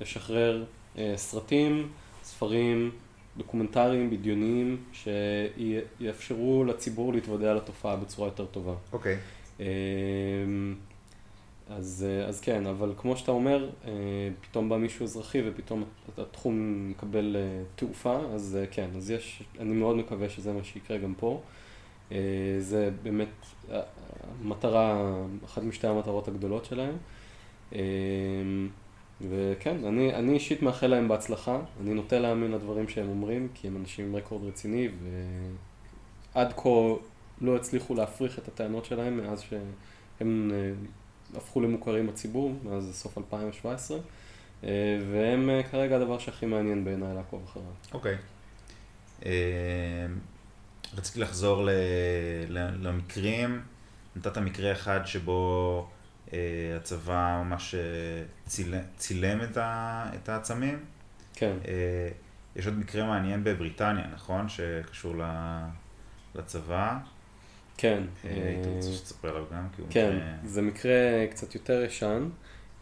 לשחרר אה, סרטים, ספרים, דוקומנטריים, בדיוניים, שיאפשרו לציבור להתוודע לתופעה בצורה יותר טובה.
אוקיי.
אה, אז, אה, אז כן, אבל כמו שאתה אומר, אה, פתאום בא מישהו אזרחי ופתאום התחום מקבל אה, תעופה, אז כן, אז יש, אני מאוד מקווה שזה מה שיקרה גם פה. זה באמת המטרה, אחת משתי המטרות הגדולות שלהם. וכן, אני, אני אישית מאחל להם בהצלחה, אני נוטה להאמין לדברים שהם אומרים, כי הם אנשים עם רקורד רציני, ועד כה לא הצליחו להפריך את הטענות שלהם מאז שהם הפכו למוכרים בציבור, מאז סוף 2017, אה, והם אה, כרגע הדבר שהכי מעניין בעיניי לעקוב אחריו.
אוקיי. אה, רציתי לחזור ל- למקרים. נתת מקרה אחד שבו הצבא ממש צילם, את, ה, את העצמים.
כן,
יש עוד מקרה מעניין בבריטניה, נכון? שקשור ל- לצבא.
כן.
אה,
אה,
הייתי רוצה שתספר עליו גם, כי הוא
כן. זה מקרה קצת יותר ישן,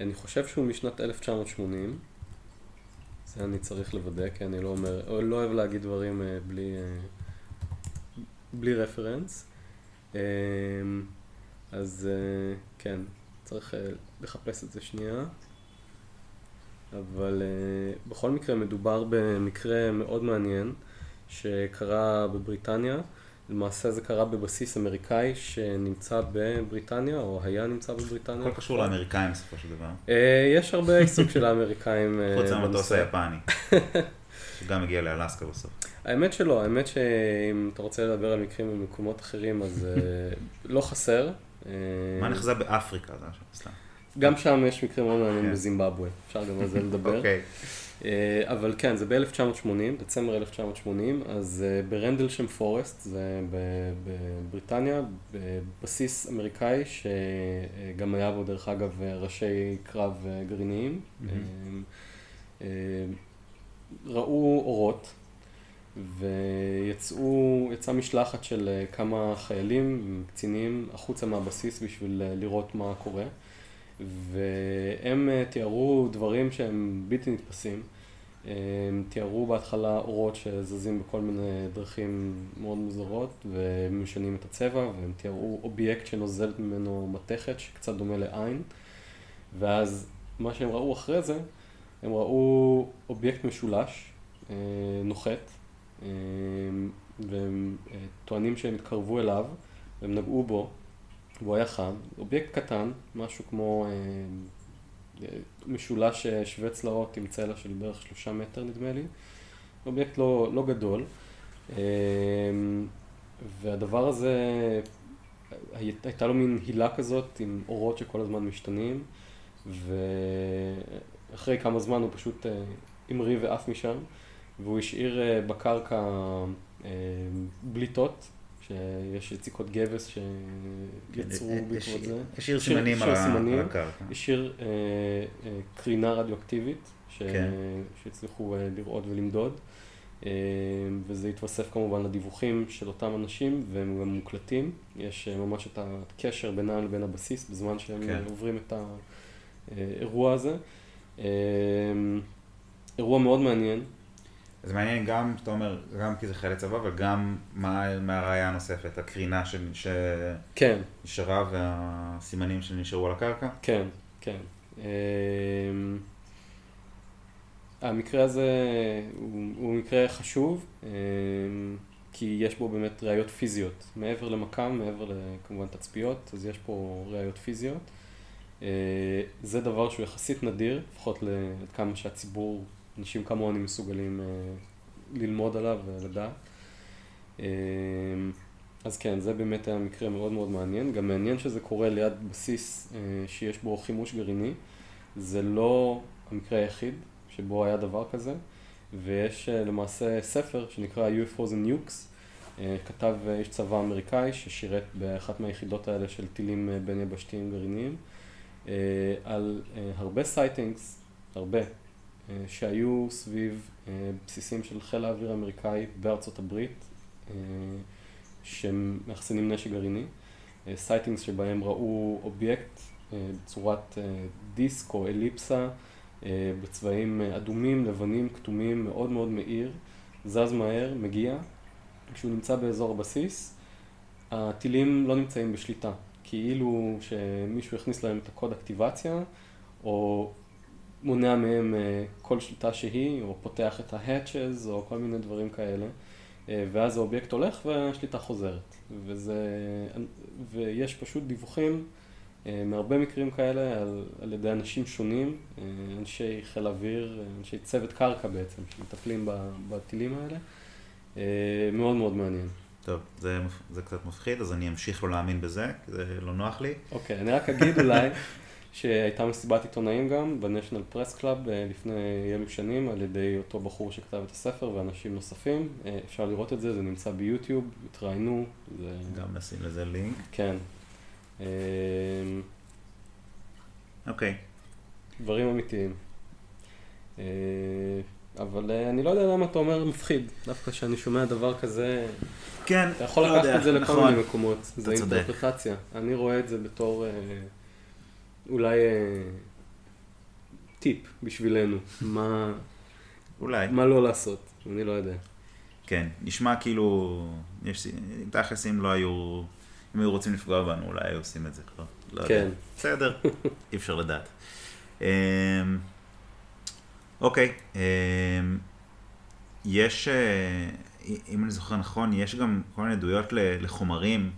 אני חושב שהוא משנת 1980, זה אני צריך לוודא, כי אני לא אומר, או לא אוהב להגיד דברים אה, בלי, בלי רפרנס. אז כן, צריך לחפש את זה שנייה. אבל בכל מקרה מדובר במקרה מאוד מעניין שקרה בבריטניה. למעשה זה קרה בבסיס אמריקאי שנמצא בבריטניה, או היה נמצא בבריטניה.
הכל קשור לאמריקאים בסופו של דבר.
אה, יש הרבה עיסוק של האמריקאים אה,
חוץ מהמטוס. היפני, *laughs* שגם הגיע לאלסקה בסוף.
האמת שלא, האמת שאם אתה רוצה לדבר על מקרים במקומות אחרים, אז אה, לא חסר.
מה נחזה באפריקה?
גם שם יש מקרים מאוד מעניינים
כן.
בזימבבואה, אפשר גם על זה לדבר.
אוקיי.
אה, אבל כן, זה ב-1980, דצמבר 1980, אז אה, ברנדלשם פורסט, זה בבריטניה, בבסיס אמריקאי, שגם היה בו דרך אגב ראשי קרב אה, גרעיניים. אה, אה, ראו אורות, ויצאו, יצאה משלחת של אה, כמה חיילים, קצינים, החוצה מהבסיס בשביל אה, לראות מה קורה. והם אה, תיארו דברים שהם בלתי נתפסים. הם תיארו בהתחלה אורות שזזים בכל מיני דרכים מאוד מוזרות ומשנים את הצבע, והם תיארו אובייקט שנוזלת ממנו מתכת שקצת דומה לעין, ואז מה שהם ראו אחרי זה, הם ראו אובייקט משולש, אה, נוחת, אה, והם טוענים שהם התקרבו אליו, והם נגעו בו, והוא היה חם, אובייקט קטן, משהו כמו אה, אה, משולש אה, שווה צלעות עם צלע של בערך שלושה מטר נדמה לי, אובייקט לא, לא גדול, אה, והדבר הזה, הי- הייתה לו מין הילה כזאת עם אורות שכל הזמן משתנים, ואחרי כמה זמן הוא פשוט אה, המריא ועף משם, והוא השאיר אה, בקרקע אה, בליטות, שיש יציקות גבס שיצרו
כן,
בעקבות
יש-
זה.
יש
השאיר-
סימנים על
השאיר
ה-
סימנים.
על הקרקע.
השאיר אה, אה, קרינה רדיואקטיבית.
כן.
שהצליחו אה, לראות ולמדוד, אה, וזה התווסף כמובן לדיווחים של אותם אנשים, והם גם מוקלטים. יש אה, ממש את הקשר בינם לבין הבסיס בזמן שהם
כן.
כן. עוברים את האירוע הזה. אה, אירוע מאוד מעניין.
זה מעניין גם, אתה אומר, גם כי זה חיילי צבא, אבל גם מה מה הראייה הנוספת, הקרינה ש-
כן,
שנשארה והסימנים שנשארו על הקרקע.
כן, כן. אה, המקרה הזה הוא, הוא מקרה חשוב, אה, כי יש בו באמת ראיות פיזיות. מעבר למקם, מעבר לכמובן תצפיות, אז יש פה ראיות פיזיות. אה, זה דבר שהוא יחסית נדיר, לפחות עד כמה שהציבור, אנשים כמוני מסוגלים אה, ללמוד עליו ולדעת. אה, אז כן, זה באמת היה מקרה מאוד מאוד מעניין. גם מעניין שזה קורה ליד בסיס אה, שיש בו חימוש גרעיני. זה לא המקרה היחיד שבו היה דבר כזה, ויש למעשה ספר שנקרא UFOs and Nukes, כתב איש צבא אמריקאי ששירת באחת מהיחידות האלה של טילים בין יבשתיים גרעיניים, על הרבה sightings, הרבה, שהיו סביב בסיסים של חיל האוויר האמריקאי בארצות הברית, שמאחסנים נשק גרעיני, sightings שבהם ראו אובייקט בצורת דיסק או אליפסה בצבעים אדומים, לבנים, כתומים, מאוד מאוד מאיר, זז מהר, מגיע, כשהוא נמצא באזור הבסיס, הטילים לא נמצאים בשליטה, כאילו שמישהו הכניס להם את הקוד אקטיבציה, או מונע מהם כל שליטה שהיא, או פותח את ה-hatches, או כל מיני דברים כאלה. ואז האובייקט הולך והשליטה חוזרת. וזה, ויש פשוט דיווחים מהרבה מקרים כאלה על, על ידי אנשים שונים, אנשי חיל אוויר, אנשי צוות קרקע בעצם, שמטפלים בטילים האלה. מאוד מאוד מעניין.
טוב, זה, זה קצת מפחיד, אז אני אמשיך לא להאמין בזה, כי זה לא נוח לי.
אוקיי, אני רק אגיד אולי *laughs* שהייתה מסיבת עיתונאים גם ב-National Press Club לפני אילו שנים על ידי אותו בחור שכתב את הספר ואנשים נוספים. אפשר לראות את זה, זה נמצא ביוטיוב, התראיינו. זה...
גם נשים לזה לינק.
כן.
אוקיי.
דברים אמיתיים. אבל אני לא יודע למה אתה אומר מפחיד, דווקא כשאני שומע דבר כזה,
כן,
אתה יכול
לא
לקחת
יודע,
את זה לכל
נכון.
מיני מקומות, זה. אינטרפרטציה. אני רואה את זה בתור אה, אולי אה, טיפ בשבילנו, מה,
אולי.
מה לא לעשות, אני לא יודע.
כן, נשמע כאילו, יש, תכלס אם לא היו, אם היו רוצים לפגוע בנו, אולי היו עושים את זה. לא יודע.
כן.
בסדר, *laughs* אי אפשר לדעת. אמ, אוקיי, אמ, יש, אה, אם אני זוכר נכון, יש גם כל מיני עדויות לחומרים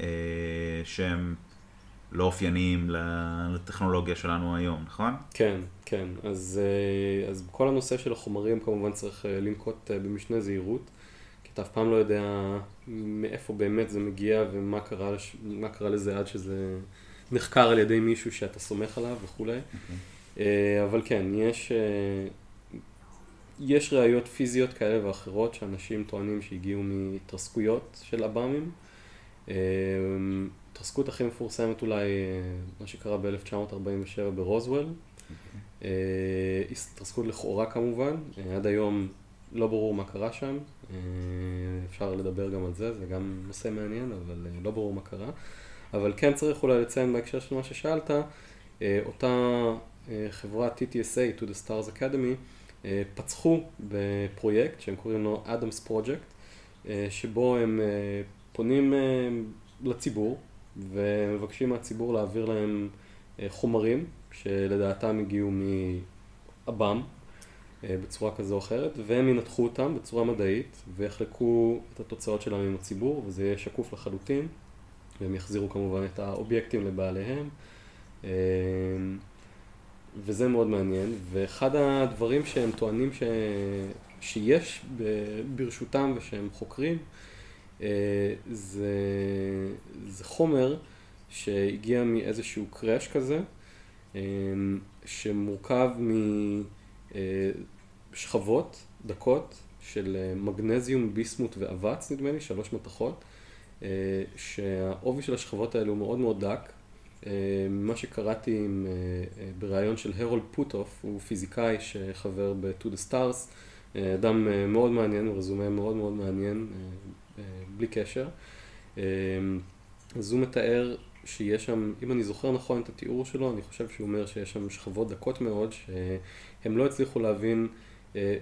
אה, שהם לא אופייניים לטכנולוגיה שלנו היום, נכון?
כן, כן. אז, אה, אז כל הנושא של החומרים כמובן צריך אה, לנקוט אה, במשנה זהירות, כי אתה אף פעם לא יודע מאיפה באמת זה מגיע ומה קרה, מה קרה לזה עד שזה נחקר על ידי מישהו שאתה סומך עליו וכולי. אה, אבל כן, יש, יש ראיות פיזיות כאלה ואחרות שאנשים טוענים שהגיעו מהתרסקויות של עב"מים. אה, התרסקות הכי מפורסמת אולי, אה, מה שקרה ב-1947 ברוזוול. אה, התרסקות לכאורה כמובן, אה, עד היום לא ברור מה קרה שם, אפשר לדבר גם על זה, זה גם נושא מעניין, אבל לא ברור מה קרה. אבל כן צריך אולי לציין בהקשר של מה ששאלת, אותה חברה TTSA, To the Stars Academy, פצחו בפרויקט שהם קוראים לו Adams Project, שבו הם פונים לציבור ומבקשים מהציבור להעביר להם אה, חומרים שלדעתם הגיעו מעב"ם אה, בצורה כזו או אחרת, והם ינתחו אותם בצורה מדעית ויחלקו את התוצאות שלהם עם הציבור, וזה יהיה שקוף לחלוטין, והם יחזירו כמובן את האובייקטים לבעליהם. אה, וזה מאוד מעניין, ואחד הדברים שהם טוענים ש... שיש ברשותם ושהם חוקרים, זה, זה חומר שהגיע מאיזשהו קראש כזה, אה, שמורכב משכבות דקות של אה, מגנזיום, ביסמוט ואבץ, נדמה לי, שלוש מתכות, אה, שהעובי של השכבות האלו הוא מאוד מאוד דק. אה, מה שקראתי עם, אה, אה, בריאיון של הרולד פוטוף, הוא פיזיקאי שחבר ב-To the Stars, אה, אדם אה, מאוד מעניין, רזומה מאוד מאוד מעניין, אה, אה, בלי קשר. אה, אז הוא מתאר שיש שם, אם אני זוכר נכון את התיאור שלו, אני חושב שהוא אומר שיש שם שכבות דקות מאוד, שהם לא הצליחו להבין אה,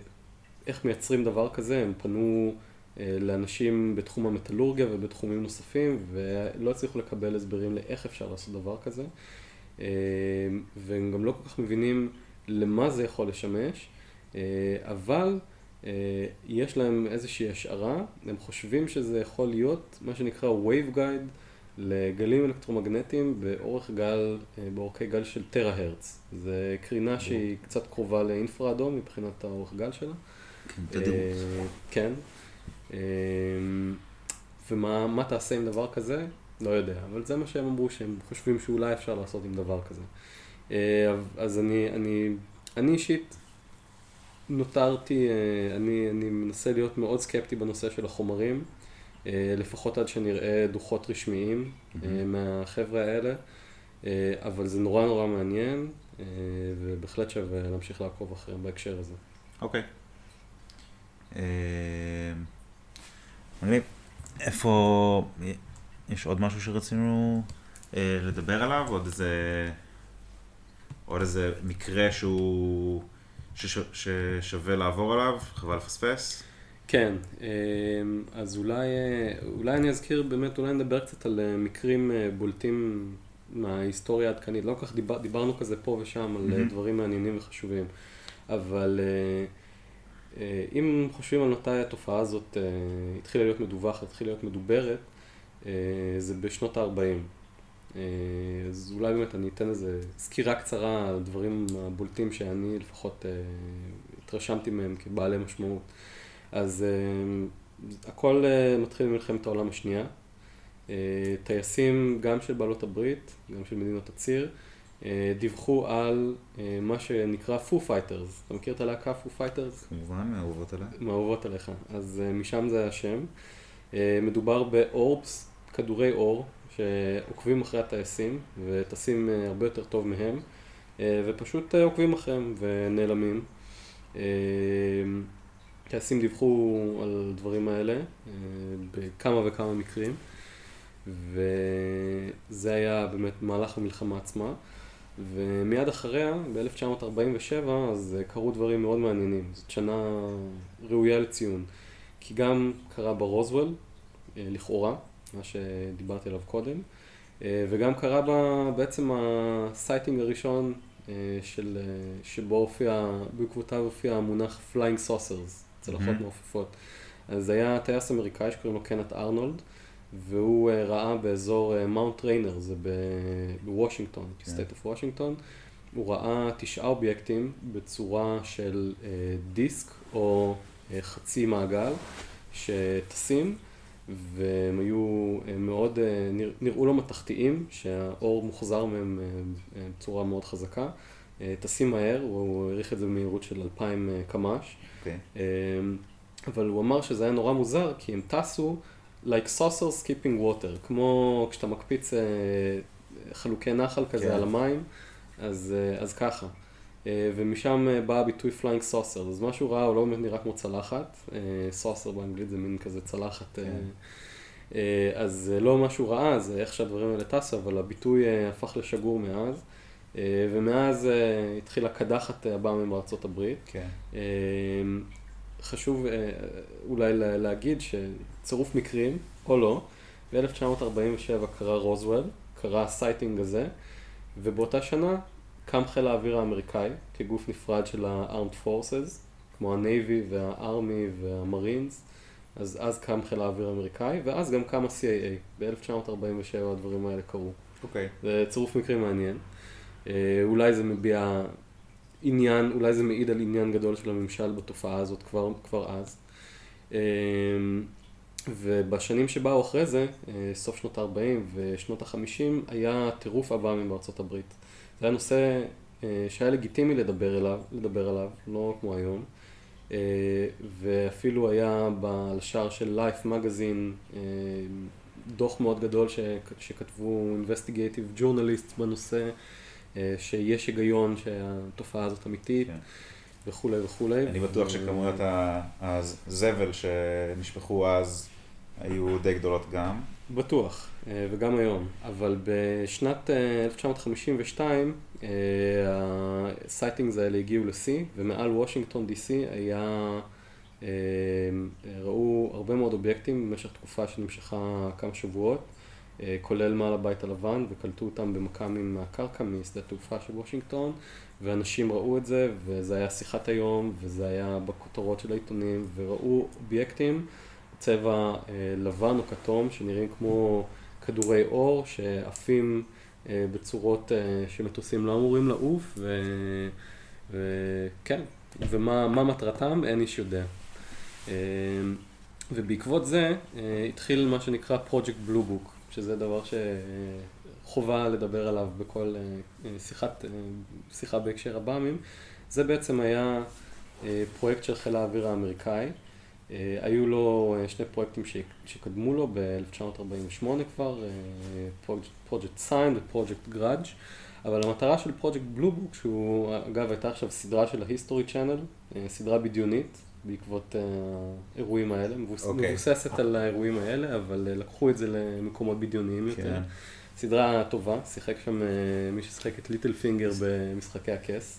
איך מייצרים דבר כזה, הם פנו אה, לאנשים בתחום המטאלורגיה ובתחומים נוספים, ולא הצליחו לקבל הסברים לאיך אפשר לעשות דבר כזה. אה, והם גם לא כל כך מבינים למה זה יכול לשמש, אה, אבל אה, יש להם איזושהי השערה, הם חושבים שזה יכול להיות מה שנקרא Wave Guide לגלים אלקטרומגנטיים באורך גל, אה, באורכי גל של טרה-הרץ. זה קרינה שהיא קצת קרובה לאינפרה אדום מבחינת האורך גל שלה.
כן.
אה, כן. אה, ומה מה תעשה עם דבר כזה? לא יודע, אבל זה מה שהם אמרו, שהם חושבים שאולי אפשר לעשות עם דבר כזה. אה, אז אני, אני, אני אישית נותרתי, אה, אני, אני מנסה להיות מאוד סקפטי בנושא של החומרים, אה, לפחות עד שנראה דוחות רשמיים mm-hmm. מהחבר'ה האלה, אבל זה נורא נורא מעניין, ובהחלט שווה להמשיך לעקוב אחריהם בהקשר הזה.
אוקיי. מגניב. איפה, יש עוד משהו שרצינו לדבר עליו? עוד איזה, עוד איזה מקרה שהוא... ששווה לעבור עליו, חבל לפספס.
כן, אמ, אז אולי, אולי אני אזכיר באמת, אולי נדבר קצת על אה, מקרים אה, בולטים מההיסטוריה העדכנית. לא כל כך דיבר, דיברנו כזה פה ושם על mm-hmm. דברים מעניינים וחשובים, אבל אם חושבים על מתי התופעה הזאת התחילה להיות מדווחת, התחילה להיות מדוברת, זה בשנות ה-40. אה, אז אולי באמת אני אתן איזה סקירה קצרה על הדברים הבולטים שאני לפחות אה, התרשמתי מהם כבעלי משמעות. אז אה, הכל מתחיל ממלחמת העולם השנייה. טייסים גם של בעלות הברית, גם של מדינות הציר, דיווחו על מה שנקרא Foo Fighters. אתה מכיר את הלהקה Foo Fighters?
כמובן, מאהובות עליי.
מאהובות עליך. אז משם זה השם. מדובר ב orbs, כדורי אור, שעוקבים אחרי הטייסים וטסים אה, הרבה יותר טוב מהם אה, ופשוט אה, עוקבים אחריהם ונעלמים. טייסים דיווחו על הדברים האלה בכמה וכמה מקרים וזה היה באמת מהלך המלחמה עצמה ומיד אחריה, ב-1947, אז קרו דברים מאוד מעניינים. זאת שנה ראויה לציון. כי גם קרה ברוזוול, לכאורה, מה שדיברתי עליו קודם, אה, וגם קרה בה בעצם ה sighting הראשון אה, של, אה, שבו הופיע, בעקבותיו הופיע המונח Flying Saucers, צלחות mm-hmm. מעופפות. אז זה היה טייס אמריקאי שקוראים לו קנט ארנולד, והוא ראה באזור Mount Rainier, זה בוושינגטון, State of Washington, הוא ראה תשעה אובייקטים בצורה של דיסק או חצי מעגל שטסים. והם היו מאוד, אה, נראו לו מתכתיים, שהאור מוחזר מהם אה, בצורה מאוד חזקה. אה, טסים מהר, הוא העריך את זה במהירות של 2,000 קמ"ש. Okay. Okay. אבל הוא אמר שזה היה נורא מוזר, כי הם טסו like saucers skipping water, כמו כשאתה מקפיץ חלוקי נחל כזה okay. כן. על המים, אז, אז ככה. אה, ומשם אה, בא הביטוי flying saucer, אז מה שהוא ראה הוא לא באמת נראה כמו צלחת, saucer אה, באנגלית זה מין כזה צלחת, כן. אז זה לא מה שהוא ראה, זה איך שהדברים האלה טסו, אבל הביטוי הפך לשגור מאז, ומאז התחילה קדחת הבאה מארצות הברית. כן. חשוב אולי להגיד שצירוף מקרים, או לא, ב-1947 קרה רוזוול, קרה ה sighting הזה, ובאותה שנה קם חיל האוויר האמריקאי כגוף נפרד של ה-Armed Forces, כמו ה-Navy וה-Army וה-Marines, אז אז קם חיל האוויר האמריקאי, ואז גם קם ה-CAA. ב-1947 הדברים האלה קרו.
אוקיי. Okay.
זה צירוף מקרים מעניין. אה, אולי זה מביע עניין, אולי זה מעיד על עניין גדול של הממשל בתופעה הזאת כבר, כבר אז. אה, ובשנים שבאו אחרי זה, אה, סוף שנות ה-40 ושנות ה-50, היה טירוף הבא מארצות הברית. זה היה נושא אה, שהיה לגיטימי לדבר, אליו, לדבר עליו, לא כמו היום. אה, ואפילו היה בשער של Life Magazine אה, דוח מאוד גדול שכתבו investigative journalists בנושא, שיש היגיון שהתופעה הזאת אמיתית. כן. וכולי וכולי.
אני בטוח שכמויות הזבל שנשפכו אז היו די גדולות גם.
בטוח, וגם היום. אבל בשנת 1952 אה, אה, ה sightings האלה הגיעו לשיא, ומעל וושינגטון די.סי היה, ראו הרבה מאוד אובייקטים במשך תקופה שנמשכה כמה שבועות, כולל מעל הבית הלבן, וקלטו אותם במכ"מים מהקרקע, משדה תעופה של וושינגטון, ואנשים ראו את זה, וזה היה שיחת היום, וזה היה בכותרות של העיתונים, וראו אובייקטים. צבע אה, לבן או כתום שנראים כמו כדורי אור שעפים אה, בצורות אה, שמטוסים לא אמורים לעוף וכן, ומה מטרתם אין איש יודע. ובעקבות זה התחיל מה שנקרא Project Blue Book, שזה דבר שחובה לדבר עליו בכל שיחת, שיחה בהקשר הבאמים. זה בעצם היה פרויקט של חיל האוויר האמריקאי. היו לו שני פרויקטים שקדמו לו ב-1948 כבר, פרויקט Sign ופרויקט Grudge. אבל המטרה של פרויקט Blue Book, שהוא אגב הייתה עכשיו סדרה של ה History Channel, סדרה בדיונית, בעקבות האירועים האלה, מבוס... okay. Okay. מבוססת על האירועים האלה, אבל לקחו את זה למקומות בדיוניים יותר. כן. סדרה טובה, שיחק שם מי ששיחק את Littlefinger במשחקי הכס.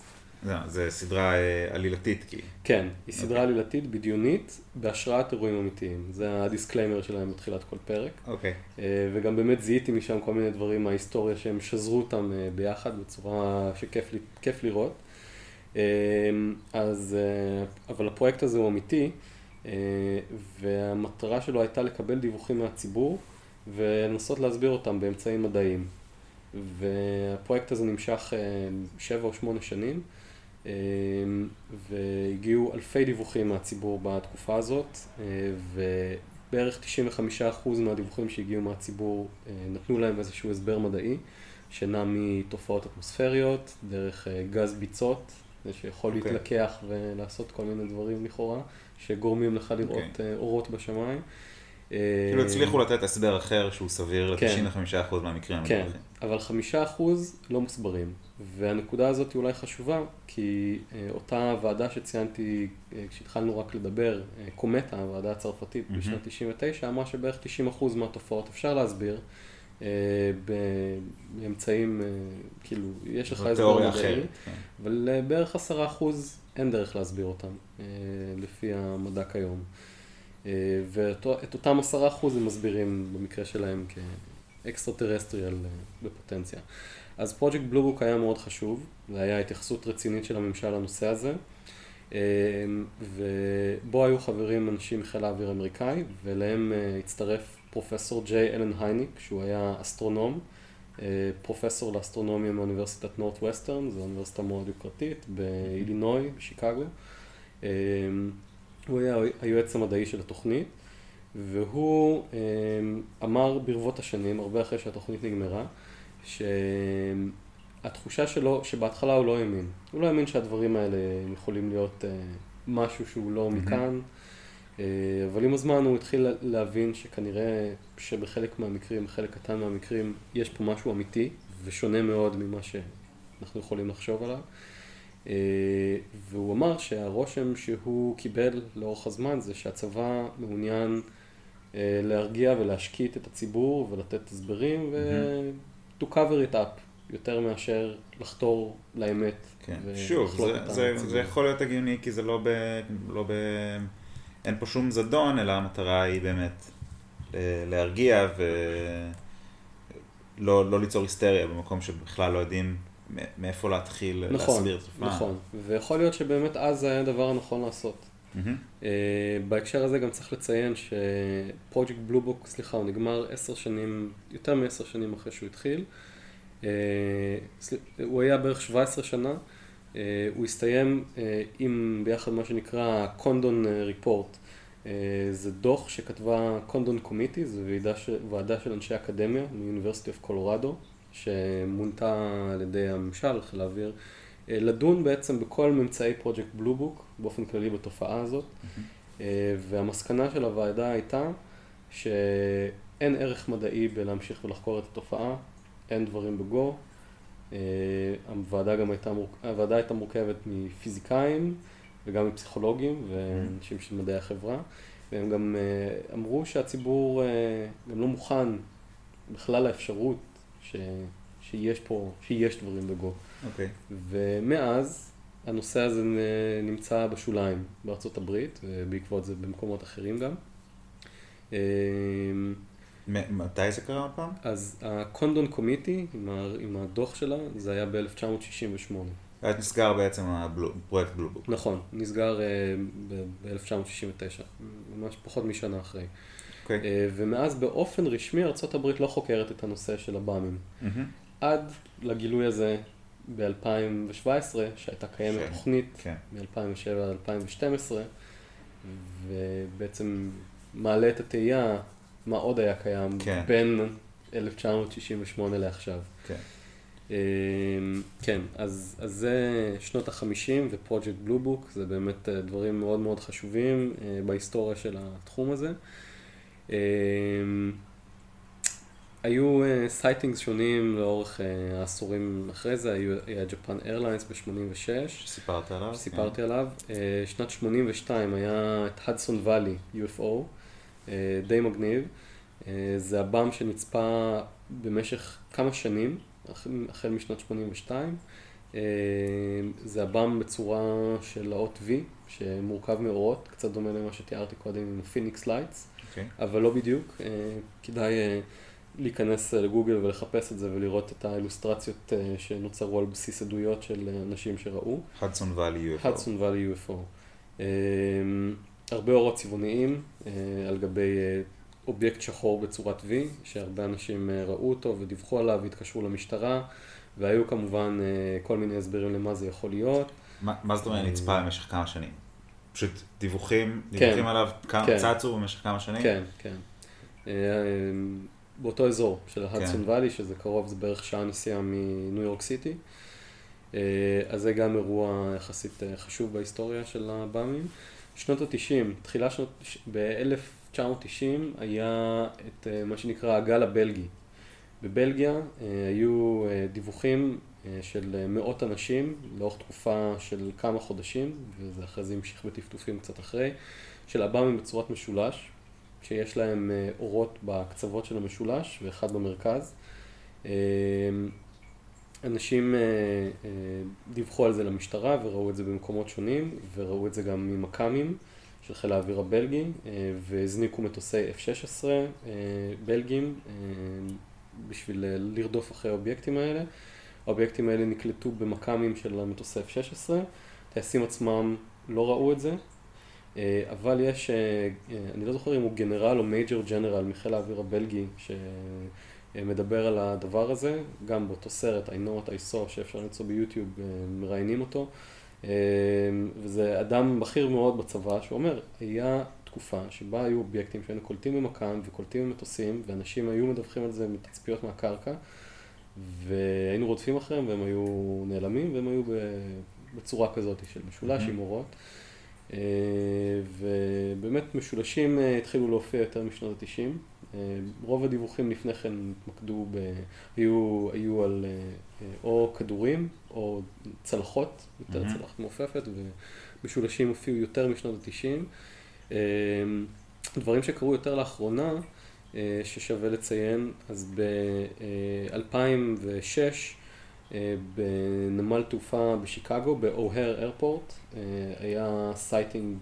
זה סדרה אה, עלילתית כי...
כן, היא סדרה okay. אוקיי. עלילתית בדיונית בהשראת אירועים אמיתיים. זה ה disclaimer שלהם בתחילת כל פרק.
אוקיי.
Okay. אה, וגם באמת זיהיתי משם כל מיני דברים מההיסטוריה שהם שזרו אותם אה, ביחד בצורה שכיף לראות. אז, אבל הפרויקט הזה הוא אמיתי, והמטרה שלו הייתה לקבל דיווחים מהציבור ולנסות להסביר אותם באמצעים מדעיים. והפרויקט הזה נמשך שבע או שמונה שנים. אמ, והגיעו אלפי דיווחים מהציבור בתקופה הזאת, אה, ובערך 95% מהדיווחים שהגיעו מהציבור אה, נתנו להם איזשהו הסבר מדעי, שנע מתופעות אטמוספריות, דרך אה, גז ביצות, שיכול okay. אוקיי. להתלקח ולעשות כל מיני דברים לכאורה, שגורמים לך לראות okay. אוקיי. אורות בשמיים.
כאילו הצליחו לתת הסבר אחר שהוא סביר כן. ל-95% מהמקרים.
כן, אבל 5% לא מוסברים. והנקודה הזאת היא אולי חשובה, כי אה, אותה ועדה שציינתי אה, כשהתחלנו רק לדבר, אה, קומטה, הוועדה הצרפתית mm-hmm. בשנת 99, אמרה שבערך 90% מהתופעות אפשר להסביר באמצעים, כאילו, יש לך הסבר מדעי, כן. אבל בערך 10% אין דרך להסביר אותם, לפי המדע כיום. ואת אותם 10% הם מסבירים במקרה שלהם כ extraterrestrial בפוטנציה. אז פרויקט Blue Book היה מאוד חשוב, זה היה התייחסות רצינית של הממשל לנושא הזה, אמ, ובו היו חברים אנשים מחיל האוויר האמריקאי, ואליהם אה, הצטרף פרופסור ג'יי אלן הייניק, שהוא היה אסטרונום, אה, פרופסור לאסטרונומיה מאוניברסיטת Northwestern, זו אוניברסיטה מאוד יוקרתית, באילינוי, בשיקגו. אמ, הוא היה היועץ המדעי של התוכנית, והוא אמ, אמר ברבות השנים, הרבה אחרי שהתוכנית נגמרה, שהתחושה שלו, שבהתחלה הוא לא האמין. הוא לא האמין שהדברים האלה יכולים להיות uh, משהו שהוא לא מכאן, uh, אבל עם הזמן הוא התחיל להבין שכנראה שבחלק מהמקרים, חלק קטן מהמקרים, יש פה משהו אמיתי ושונה מאוד ממה שאנחנו יכולים לחשוב עליו. Uh, והוא אמר שהרושם שהוא קיבל לאורך הזמן זה שהצבא מעוניין uh, להרגיע ולהשקיט את הציבור ולתת הסברים, mm-hmm. To cover it up, יותר מאשר לחתור לאמת.
כן, שוב, זה, זה, זה יכול להיות הגיוני כי זה לא ב... לא ב... אין פה שום זדון, אלא המטרה היא באמת להרגיע ולא לא ליצור היסטריה במקום שבכלל לא יודעים מאיפה להתחיל נכון, להסביר את
התופעה. נכון, ויכול להיות שבאמת אז זה היה הדבר הנכון לעשות. Mm-hmm. בהקשר הזה גם צריך לציין שפרויקט בלובוק, סליחה, הוא נגמר עשר שנים, יותר מעשר שנים אחרי שהוא התחיל. Uh, הוא היה בערך 17 שנה. Uh, הוא הסתיים עם ביחד מה שנקרא קונדון ריפורט. זה דוח שכתבה קונדון קומיטי, זו. ועדה של אנשי אקדמיה מאוניברסיטי אוף קולורדו, שמונתה על ידי הממשל, חיל האוויר. אה, לדון בעצם בכל ממצאי פרויקט בלובוק, באופן כללי בתופעה הזאת, mm-hmm. והמסקנה של הוועדה הייתה שאין ערך מדעי בלהמשיך ולחקור את התופעה, אין דברים בגו. אה, הוועדה גם הייתה, מורכ... הוועדה הייתה מורכבת מפיזיקאים וגם מפסיכולוגים ואנשים של מדעי החברה, והם גם אמרו שהציבור גם לא מוכן בכלל לאפשרות ש... שיש פה, שיש דברים בגו.
אוקיי. Okay.
ומאז הנושא הזה נמצא בשוליים בארצות הברית, ובעקבות זה במקומות אחרים גם.
אמ, מתי זה קרה הפעם?
אז הקונדון קומיטי, עם, עם הדוח שלה, זה היה ב-1968.
אז נסגר בעצם הפרויקט בלובוק.
נכון, נסגר uh, ב-1969, ממש פחות משנה אחרי. Okay. אוקיי. Uh, ומאז באופן רשמי ארה"ב לא חוקרת את הנושא של הבאמים. Mm-hmm. עד לגילוי הזה ב-2017, שהייתה קיימת ש... תוכנית כן. מ-2007 עד 2012, ובעצם מעלה את התהייה מה עוד היה קיים כן. בין 1968 לעכשיו.
כן.
כן, אז, אז זה שנות החמישים ופרויקט בלובוק, זה באמת דברים מאוד מאוד חשובים בהיסטוריה של התחום הזה. היו sightings שונים לאורך העשורים אחרי זה, היה Japan Airlines ב-86.
שסיפרת עליו.
שסיפרתי כן. עליו. שנת 82 היה את Hudson Valley, UFO, די מגניב. זה עב"ם שנצפה במשך כמה שנים, החל משנת 82. זה עב"ם בצורה של האות V, שמורכב מאורות, קצת דומה למה שתיארתי קודם עם Phoenix Lights, okay. אבל לא בדיוק. כדאי להיכנס לגוגל ולחפש את זה ולראות את האילוסטרציות שנוצרו על בסיס עדויות של אנשים שראו.
Hudson Valley UFO.
Hudson Valley UFO. הרבה אורות צבעוניים על גבי אובייקט שחור בצורת V, שהרבה אנשים ראו אותו ודיווחו עליו והתקשרו למשטרה, והיו כמובן כל מיני הסברים למה זה יכול להיות.
מה, מה זאת אומרת נצפה במשך כמה שנים? פשוט דיווחים, דיווחים כן, עליו, כמה, כן. צצו במשך כמה שנים?
כן, כן. באותו אזור של ההדסון כן. ואלי, שזה קרוב, זה בערך שעה נסיעה מניו יורק סיטי. אז זה גם אירוע יחסית חשוב בהיסטוריה של הבאמים. שנות ה-90, תחילה שנות, ב-1990 היה את מה שנקרא הגל הבלגי. בבלגיה היו דיווחים של מאות אנשים לאורך תקופה של כמה חודשים, וזה אחרי זה המשיך בטפטופים קצת אחרי, של עב"מים בצורת משולש, שיש להם אורות בקצוות של המשולש ואחד במרכז. אנשים דיווחו על זה למשטרה וראו את זה במקומות שונים, וראו את זה גם ממכ"מים של חיל האוויר הבלגי, והזניקו מטוסי F-16 בלגים בשביל לרדוף אחרי האובייקטים האלה. האובייקטים האלה נקלטו במכ"מים של המטוסי F-16, טייסים עצמם לא ראו את זה, אבל יש, אני לא זוכר אם הוא גנרל או major general מחיל האוויר הבלגי שמדבר על הדבר הזה, גם באותו סרט, I know what I saw, שאפשר למצוא ביוטיוב, מראיינים אותו, וזה אדם בכיר מאוד בצבא שאומר, היה תקופה שבה היו אובייקטים שהיינו קולטים במכ"ם וקולטים במטוסים, ואנשים היו מדווחים על זה מתצפיות מהקרקע. והיינו רודפים אחריהם והם היו נעלמים והם היו בצורה כזאת של משולש עם אורות. ובאמת משולשים התחילו להופיע יותר משנות ה-90. רוב הדיווחים לפני כן התמקדו, ב... היו, היו על או כדורים או צלחות, יותר mm-hmm. צלחת מעופפת, ומשולשים הופיעו יותר משנות ה-90. דברים שקרו יותר לאחרונה, ששווה לציין, אז ב-2006 בנמל תעופה בשיקגו, ב O'Hare Airport, היה sighting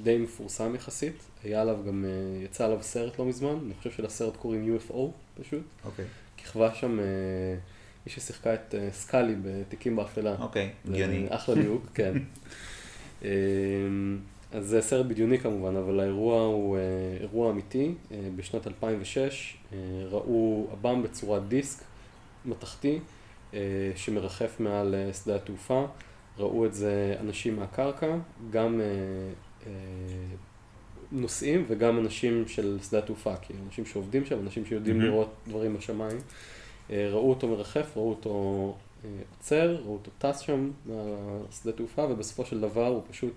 די מפורסם יחסית, היה עליו גם, יצא עליו סרט לא מזמן, אני חושב שלסרט קוראים UFO פשוט.
אוקיי.
כיכבה שם מי ששיחקה את סקאלי בתיקים באפלה.
אוקיי, הגיוני.
אחלה דיוק, *laughs* כן. אז זה סרט בדיוני כמובן, אבל האירוע הוא אירוע אמיתי. בשנת 2006 ראו אב"ם בצורת דיסק מתכתי שמרחף מעל שדה התעופה. ראו את זה אנשים מהקרקע, גם נוסעים וגם אנשים של שדה התעופה, כי אנשים שעובדים שם, אנשים שיודעים mm-hmm. לראות דברים בשמיים. ראו אותו מרחף, ראו אותו עוצר, ראו אותו טס שם מהשדה תעופה, ובסופו של דבר הוא פשוט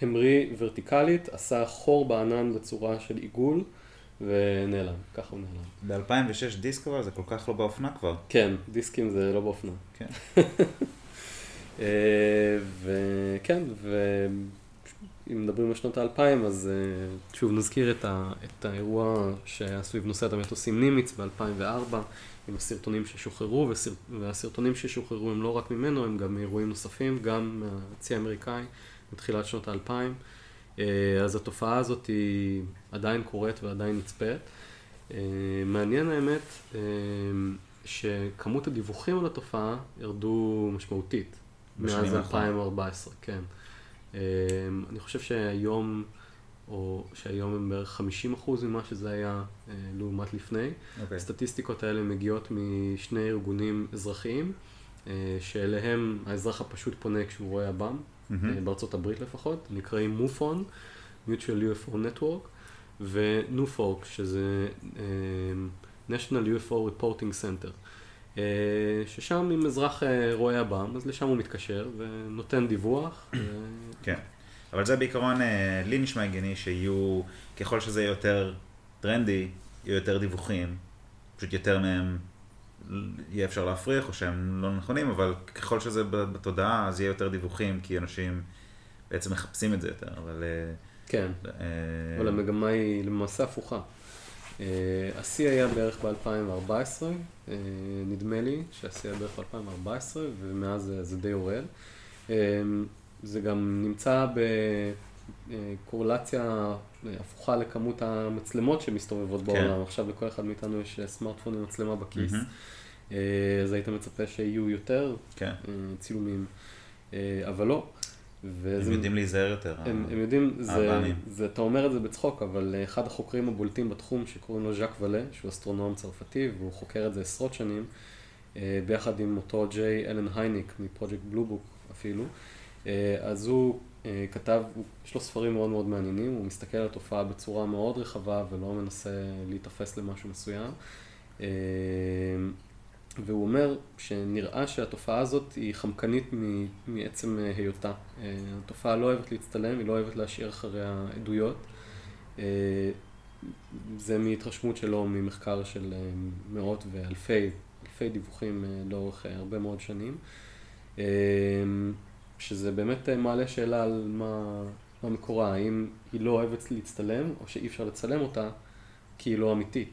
המריא ורטיקלית, עשה חור בענן בצורה של עיגול, ונעלם, ככה הוא נעלם.
ב-2006 דיסק אבל זה כל כך לא באופנה כבר.
כן, דיסקים זה לא באופנה.
כן. *laughs*
וכן, ואם מדברים על שנות האלפיים, אז שוב נזכיר את, ה... את האירוע שהיה סביב נושא המטוסים נימיץ ב-2004, עם הסרטונים ששוחררו, וסר... והסרטונים ששוחררו הם לא רק ממנו, הם גם מאירועים נוספים, גם מהצי האמריקאי. בתחילת שנות האלפיים. אה, אז התופעה הזאת היא עדיין קורית ועדיין נצפית. אה, מעניין האמת אה, שכמות הדיווחים על התופעה ירדו משמעותית. מאז 2014, כן. אני חושב שהיום, או שהיום הם בערך 50% ממה שזה היה לעומת לפני. Okay. אוקיי. הסטטיסטיקות האלה מגיעות משני ארגונים אזרחיים, שאליהם האזרח הפשוט פונה כשהוא רואה עב"ם. Mm-hmm. בארצות הברית לפחות, נקראים מופון, Mutual UFO Network, ו-NUFORC, שזה uh, National UFO Reporting Center. Uh, ששם אם אזרח רואה עב"ם, אז לשם הוא מתקשר ונותן דיווח.
כן, אבל זה בעיקרון, לי נשמע הגיוני שיהיו, ככל שזה יהיה יותר טרנדי, יהיו יותר דיווחים, פשוט יותר מהם יהיה אפשר להפריך, או שהם לא נכונים, אבל ככל שזה בתודעה, אז יהיה יותר דיווחים, כי אנשים בעצם מחפשים את זה יותר, אבל...
כן, אה, אבל המגמה היא למעשה הפוכה. אה, השיא היה בערך ב-2014, אה, נדמה לי שהשיא היה בערך ב-2014, ומאז זה די יורד. זה גם נמצא בקורלציה הפוכה לכמות המצלמות שמסתובבות כן. בעולם. עכשיו לכל אחד מאיתנו יש סמארטפון עם מצלמה בכיס. Mm-hmm. אז היית מצפה שיהיו יותר כן. צילומים, אבל לא.
וזה, הם יודעים להיזהר יותר.
הם, הם יודעים, זה, זה, אתה אומר את זה בצחוק, אבל אחד החוקרים הבולטים בתחום שקוראים לו ז'אק ואלה, שהוא אסטרונום צרפתי, והוא חוקר את זה עשרות שנים, אה, ביחד עם אותו ג'יי אלן הייניק מפרויקט בלובוק אפילו, אה, אז הוא אה, כתב, יש לו ספרים מאוד מאוד מעניינים, הוא מסתכל על התופעה בצורה מאוד רחבה ולא מנסה להיתפס למשהו מסוים. והוא אומר שנראה שהתופעה הזאת היא חמקנית מעצם אה, היותה. אה, התופעה לא אוהבת להצטלם, היא לא אוהבת להשאיר אחריה עדויות. אה, זה מהתרשמות שלו ממחקר של מאות ואלפי אלפי דיווחים לאורך הרבה מאוד שנים. שזה באמת מעלה שאלה על מה, מה מקורה, האם היא לא אוהבת להצטלם, או שאי אפשר לצלם אותה כי היא לא אמיתית.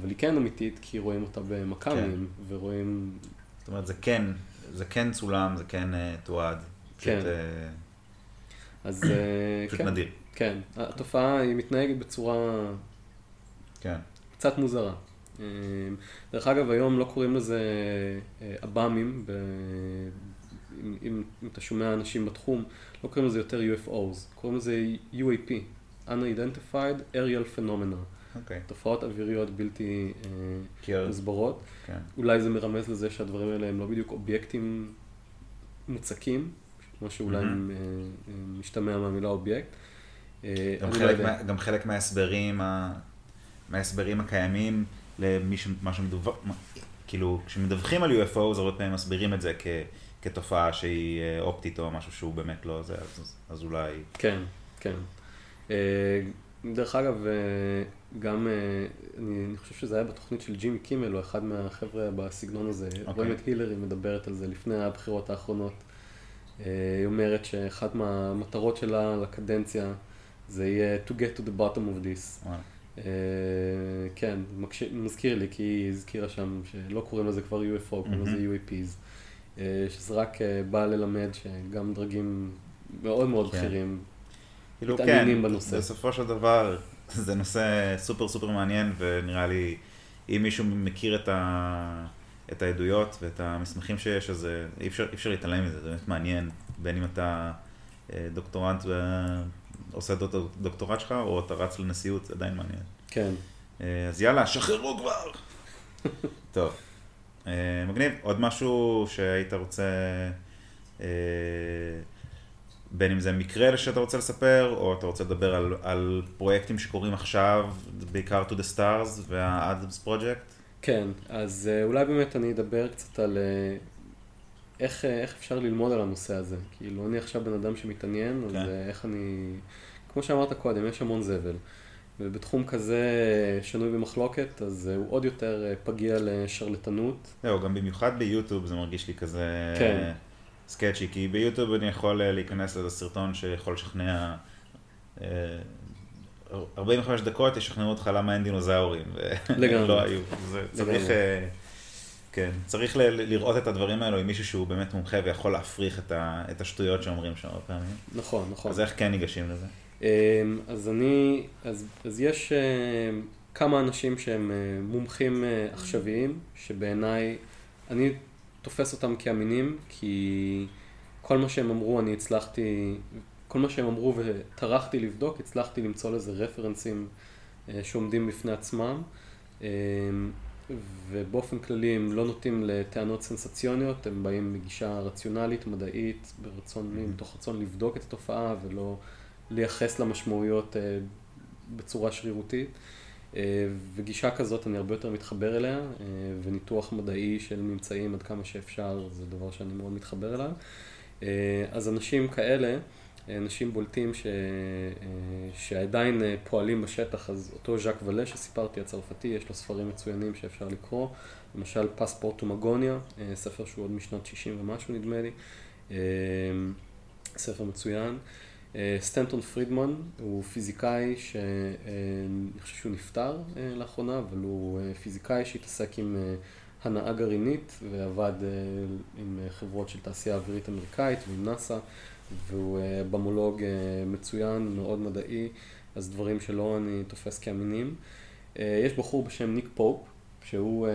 אבל היא כן אמיתית, כי רואים אותה במכ"מים, כן. ורואים...
זאת אומרת, זה כן, זה כן צולם, זה כן uh, תועד.
כן. פשוט, uh, אז... Uh, *clears throat*
פשוט כן, נדיר.
כן, התופעה היא מתנהגת בצורה...
כן.
קצת מוזרה. דרך אגב, היום לא קוראים לזה עב"מים, ב... אם, אם, אם אתה שומע אנשים בתחום, לא קוראים לזה יותר UFOs, קוראים לזה UAP, Unidentified Aerial Phenomena.
Okay. אוקיי.
תופעות אוויריות בלתי uh, מוסברות. כן. אולי זה מרמז לזה שהדברים האלה הם לא בדיוק אובייקטים מוצקים, כמו שאולי mm-hmm. uh, משתמע מהמילה אובייקט.
גם, לא חלק, לא מה, גם חלק מההסברים, מההסברים הקיימים למי שמה שמדווח, כאילו, כשמדווחים על UFO, אז הרבה פעמים מסבירים את זה כ, כתופעה שהיא אופטית או משהו שהוא באמת לא זה, אז, אז אולי...
כן, כן. דרך אגב, גם, אה, אני, אני חושב שזה היה בתוכנית של ג'ימי קימל, או אחד מהחבר'ה בסגנון הזה. Okay. רואים את הילרי מדברת על זה לפני הבחירות האחרונות. אה, היא אומרת שאחת מהמטרות שלה לקדנציה זה יהיה to get to the bottom of this. Wow. Uh, כן, מקש... מזכיר לי, כי היא הזכירה שם שלא קוראים לזה כבר UFO, קוראים לזה mm-hmm. UAPs. Uh, שזה רק uh, בא ללמד שגם דרגים מאוד מאוד כן. בכירים
כאילו, מתעניינים כן, בנושא. בסופו של דבר, זה נושא סופר סופר מעניין, ונראה לי, אם מישהו מכיר את, ה, את העדויות ואת המסמכים שיש, אז אה, אי אפשר, אי אפשר להתעלם מזה, זה באמת מעניין, בין אם אתה אה, דוקטורנט ועושה את הדוקטורט שלך, או אתה רץ לנשיאות, זה עדיין מעניין.
כן.
אה, אז יאללה, שחררו כבר. *laughs* טוב. מגניב, עוד משהו שהיית רוצה... בין אם זה מקרה שאתה רוצה לספר, או אתה רוצה לדבר על, על פרויקטים שקורים עכשיו, בעיקר to the stars וה-Adams project?
כן, אז אה, אולי באמת אני אדבר קצת על אה, איך, אה, איך אפשר ללמוד על הנושא הזה. כאילו, אני עכשיו בן אדם שמתעניין, כן. אז איך אני... כמו שאמרת קודם, יש המון זבל. ובתחום כזה שנוי במחלוקת, אז הוא עוד יותר פגיע לשרלטנות.
זהו, גם במיוחד ביוטיוב זה מרגיש לי כזה... כן. סקצ'י, כי ביוטיוב אני יכול אה, להיכנס לזה סרטון שיכול לשכנע 45 אה, דקות ישכנעו אותך למה אין דינוזאורים, *laughs*
לגמרי.
לא היו. זה צריך, אה, כן, צריך לראות את הדברים האלו עם מישהו שהוא באמת מומחה ויכול להפריך את השטויות שאומרים שם הרבה פעמים.
נכון, נכון.
אז איך כן ניגשים לזה?
אז אני, אז, אז יש כמה אנשים שהם מומחים עכשוויים, שבעיניי, אני תופס אותם כאמינים, כי כל מה שהם אמרו אני הצלחתי, כל מה שהם אמרו וטרחתי לבדוק, הצלחתי למצוא לזה רפרנסים אה, שעומדים בפני עצמם. אה, ובאופן כללי הם לא נוטים לטענות סנסציוניות, הם באים מגישה רציונלית, מדעית, ברצון, mm-hmm. מתוך רצון לבדוק את התופעה ולא לייחס לה משמעויות אה, בצורה שרירותית. וגישה כזאת אני הרבה יותר מתחבר אליה, וניתוח מדעי של ממצאים עד כמה שאפשר, זה דבר שאני מאוד מתחבר אליו. אז אנשים כאלה, אנשים בולטים ש... שעדיין פועלים בשטח, אז אותו ז'אק ואלה שסיפרתי, הצרפתי, יש לו ספרים מצוינים שאפשר לקרוא, למשל פספורט ומגוניה, ספר שהוא עוד משנות 60 ומשהו נדמה לי, ספר מצוין. סטנטון פרידמן הוא פיזיקאי שאני חושב שהוא נפטר לאחרונה, אבל הוא פיזיקאי שהתעסק עם הנאה גרעינית ועבד עם חברות של תעשייה אווירית אמריקאית ועם נאסא. והוא במולוג מצוין, מאוד מדעי, אז דברים שלו אני תופס כאמינים. יש בחור בשם ניק פופ, שהוא,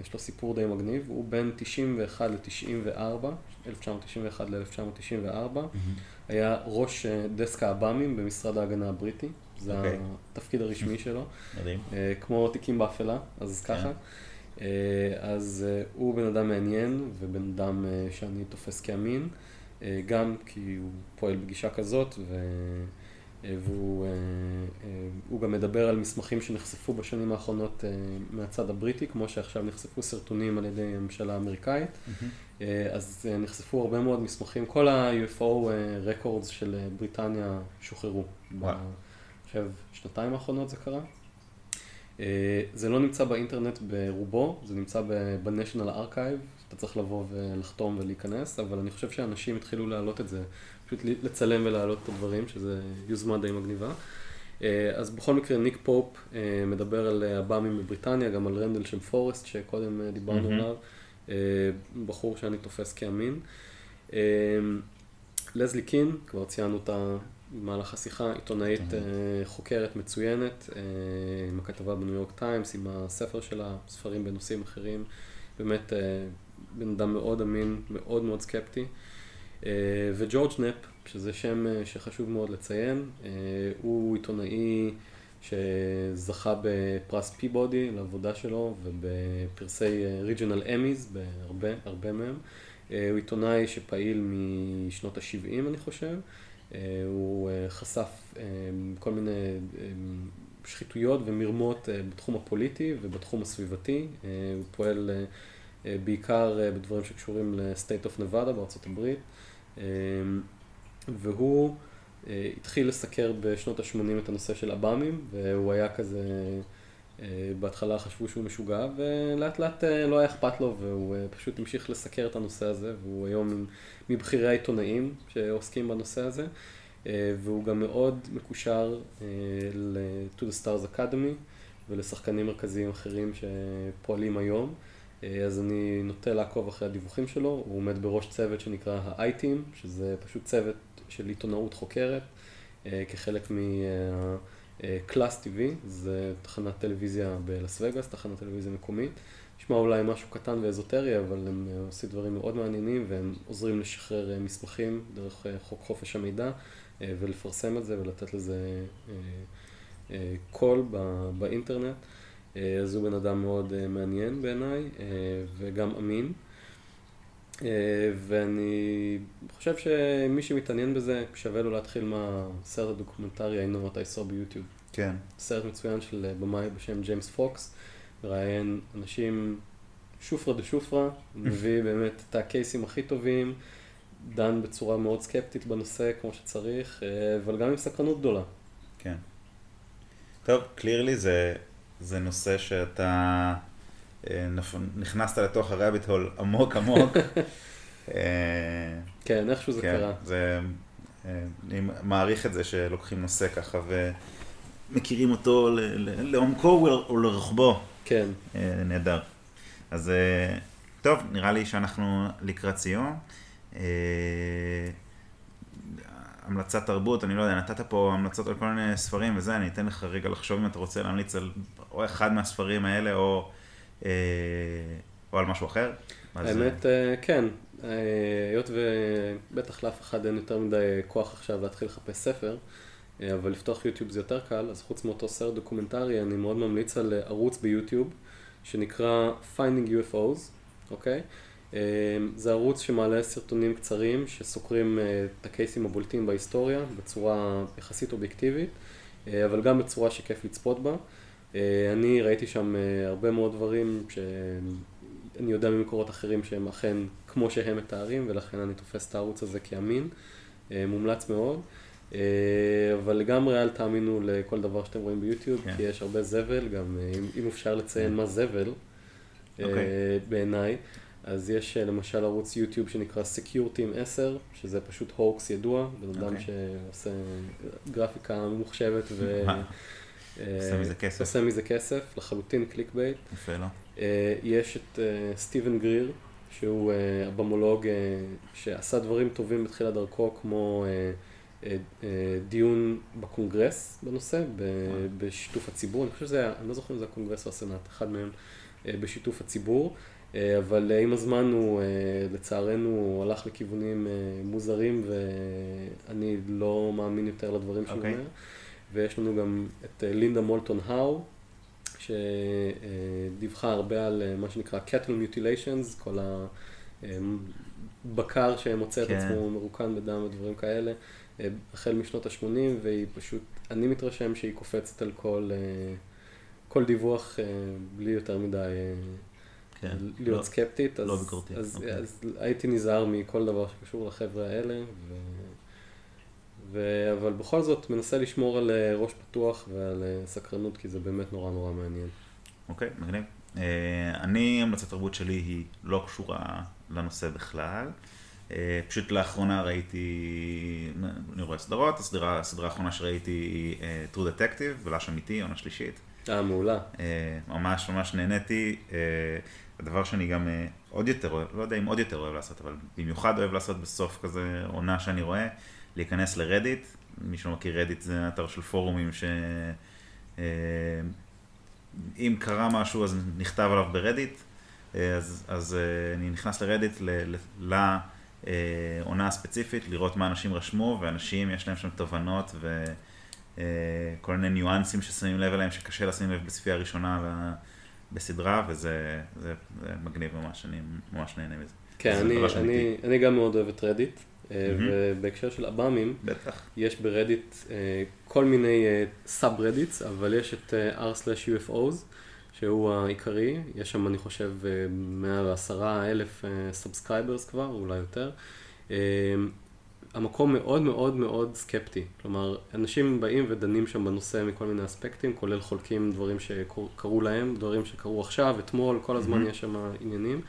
יש לו סיפור די מגניב, הוא בין 91 ל-94, 1991 ל-1994, mm-hmm. היה ראש דסק האב"מים במשרד ההגנה הבריטי, זה okay. אוקיי. התפקיד הרשמי שלו. *laughs* מדהים. כמו תיקים באפלה, אז כן. ככה. אז הוא בן אדם מעניין ובן אדם שאני תופס כאמין. אה, גם כי הוא פועל בגישה כזאת, ו... אה, והוא אה, גם מדבר על מסמכים שנחשפו בשנים האחרונות מהצד הבריטי, כמו שעכשיו נחשפו סרטונים על ידי הממשלה האמריקאית. Mm-hmm. אז נחשפו הרבה מאוד מסמכים, כל ה-UFO records של בריטניה שוחררו. וואו. עכשיו, שנתיים האחרונות זה קרה. זה לא נמצא באינטרנט ברובו, זה נמצא ב-National Archive, אתה צריך לבוא ולחתום ולהיכנס, אבל אני חושב שאנשים התחילו להעלות את זה, פשוט לצלם ולהעלות את הדברים, שזה יוזמה די מגניבה. אה, אז בכל מקרה ניק פופ אה, מדבר על העב"מים בבריטניה, גם על Rendlesham Forest שקודם אה, דיברנו mm-hmm. עליו, בחור שאני תופס כאמין. לזלי קין, כבר ציינו אותה במהלך השיחה, עיתונאית mm-hmm. חוקרת מצוינת, עם הכתבה בניו יורק טיימס, עם הספר שלה, ספרים בנושאים אחרים, באמת בן אדם מאוד אמין, מאוד מאוד סקפטי. אה, וג'ורג' נפ, שזה שם אה, שחשוב מאוד לציין, אה, הוא עיתונאי שזכה בפרס פיבודי לעבודה שלו ובפרסי ריג'ונל אמיז, בהרבה, הרבה מהם. הוא עיתונאי שפעיל משנות ה-70 אני חושב. הוא חשף כל מיני שחיתויות ומרמות בתחום הפוליטי ובתחום הסביבתי. הוא פועל אה, בעיקר אה, בדברים שקשורים ל-State of Nevada בארצות הברית, אה, והוא התחיל לסקר בשנות ה-80 את הנושא של עב"מים, והוא היה כזה, בהתחלה חשבו שהוא משוגע, ולאט לאט לא היה אכפת לו, והוא פשוט המשיך לסקר את הנושא הזה, והוא היום מבכירי העיתונאים שעוסקים בנושא הזה, והוא גם מאוד מקושר ל-To the Stars Academy ולשחקנים מרכזיים אחרים שפועלים היום. אה, אז אני נוטה לעקוב אחרי הדיווחים שלו, הוא עומד בראש צוות שנקרא ה-i-team, שזה פשוט צוות של עיתונאות חוקרת, אה, כחלק מ-Class TV, זה תחנת טלוויזיה בלאס וגאס, תחנת טלוויזיה מקומית. נשמע אולי משהו קטן ואזוטרי, אבל הם אה, עושים דברים מאוד מעניינים, והם עוזרים לשחרר מסמכים דרך חוק חופש המידע, ולפרסם את זה ולתת לזה קול באינטרנט. אה, אז הוא בן אדם מאוד אה, מעניין בעיניי אה, וגם אמין. ואני חושב שמי שמתעניין בזה, שווה לו להתחיל מהסרט הדוקומנטרי היינו מתי סוף ביוטיוב.
כן.
סרט מצוין של במאי בשם ג'יימס פוקס, מראיין אנשים שופרה דה שופרה, מביא *laughs* באמת את הקייסים הכי טובים, דן בצורה מאוד סקפטית בנושא כמו שצריך, אבל גם עם סקרנות גדולה.
כן. טוב, קלירלי זה זה נושא שאתה אה, נכנסת לתוך הרביט הול עמוק עמוק. *laughs*
אה, כן, איכשהו זה כן, קרה.
זה, אה, אני מעריך את זה שלוקחים נושא ככה ומכירים אותו לעומקו ולרוחבו.
כן.
נהדר. אז טוב, נראה לי שאנחנו לקראת סיום. המלצת תרבות, אני לא יודע, נתת פה המלצות על כל מיני ספרים וזה, אני אתן לך רגע לחשוב אם אתה רוצה להמליץ על או אחד מהספרים האלה או, אה, או על משהו אחר.
האמת, אה, כן. אה, היות ובטח לאף אחד אין יותר מדי כוח עכשיו להתחיל לחפש ספר, אבל לפתוח יוטיוב זה יותר קל, אז חוץ מאותו סרט דוקומנטרי, אני מאוד ממליץ על ערוץ ביוטיוב שנקרא Finding UFOs, אוקיי? זה ערוץ שמעלה סרטונים קצרים שסוקרים את הקייסים הבולטים בהיסטוריה בצורה יחסית אובייקטיבית. אה, אבל גם בצורה שכיף לצפות בה. אה, אני ראיתי שם אה, הרבה מאוד דברים שאני יודע ממקורות אחרים שהם אכן כמו שהם מתארים, ולכן אני תופס את הערוץ הזה כאמין. מומלץ מאוד. אבל לגמרי אל תאמינו לכל דבר שאתם רואים ביוטיוב, כן. כי יש הרבה זבל, גם אם אפשר לציין כן. מה זבל, okay. אוקיי. בעיניי. אז יש למשל ערוץ יוטיוב שנקרא Secure Team 10, שזה פשוט הוקס ידוע, בן אדם okay. אוקיי. שעושה גרפיקה ממוחשבת ו...
עושה מזה כסף.
עושה מזה כסף, לחלוטין clickbait.
יפה לו.
אה, יש את אה, סטיבן גריר, שהוא עב"מולוג אה, שעשה דברים טובים בתחילת דרכו, כמו דיון בקונגרס בנושא, בשיתוף הציבור. אני חושב שזה, אני לא זוכר אם זה הקונגרס או הסנאט, אחד מהם בשיתוף הציבור. אבל עם הזמן הוא, לצערנו, הלך לכיוונים מוזרים ואני לא מאמין יותר לדברים שהוא okay. אוקיי. אומר. ויש לנו גם את אה, לינדה מולטון האו, שדיווחה הרבה על אה, מה שנקרא cattle mutilations, כל הבקר שמוצא את כן. עצמו מרוקן בדם ודברים כאלה, אה, החל משנות ה-80, והיא פשוט, אני מתרשם שהיא קופצת על כל, כל דיווח בלי יותר מדי כן. להיות לא, סקפטית.
לא ביקורתי.
אז, אוקיי. אז הייתי נזהר מכל דבר שקשור לחבר'ה האלה. ו... ו... אבל בכל זאת מנסה לשמור על אה, ראש פתוח ועל אה, סקרנות, כי זה באמת נורא נורא מעניין.
אוקיי, okay, מגניב. Uh, אני, המלצת תרבות שלי היא לא קשורה לנושא בכלל. Uh, פשוט לאחרונה ראיתי, אני רואה סדרות, הסדרה, הסדרה האחרונה שראיתי היא uh, True Detective, בלש אמיתי, עונה שלישית.
אה, מעולה.
Uh, ממש ממש נהניתי. Uh, הדבר שאני גם uh, עוד יותר אוהב, לא יודע אם עוד יותר אוהב לעשות, אבל במיוחד אוהב לעשות בסוף כזה עונה שאני רואה, להיכנס לרדיט, מי שלא מכיר רדיט זה אתר של פורומים ש... אה, אם קרה משהו אז נכתב עליו ברדיט, אה, אז, אז אה, אני נכנס לרדיט לעונה הספציפית, לראות מה אנשים רשמו, ואנשים יש להם שם תובנות וכל מיני ניואנסים ששמים לב אליהם שקשה לשים לב בצפייה הראשונה בסדרה, וזה זה, זה מגניב ממש, אני ממש נהנה מזה.
כן, אני, אני, אני גם מאוד אוהב את רדיט. אה, ובהקשר של עב"מים, יש ברדיט אה, כל מיני sub אה, reddits, אבל יש את r/ufos, שהוא העיקרי, יש שם אני חושב 110 אלף subscribers כבר, אולי יותר. המקום מאוד מאוד מאוד סקפטי, כלומר, אנשים באים ודנים שם בנושא מכל מיני אספקטים, כולל חולקים דברים שקרו להם, דברים שקרו עכשיו, אתמול, כל הזמן mm-hmm. יש שם עניינים.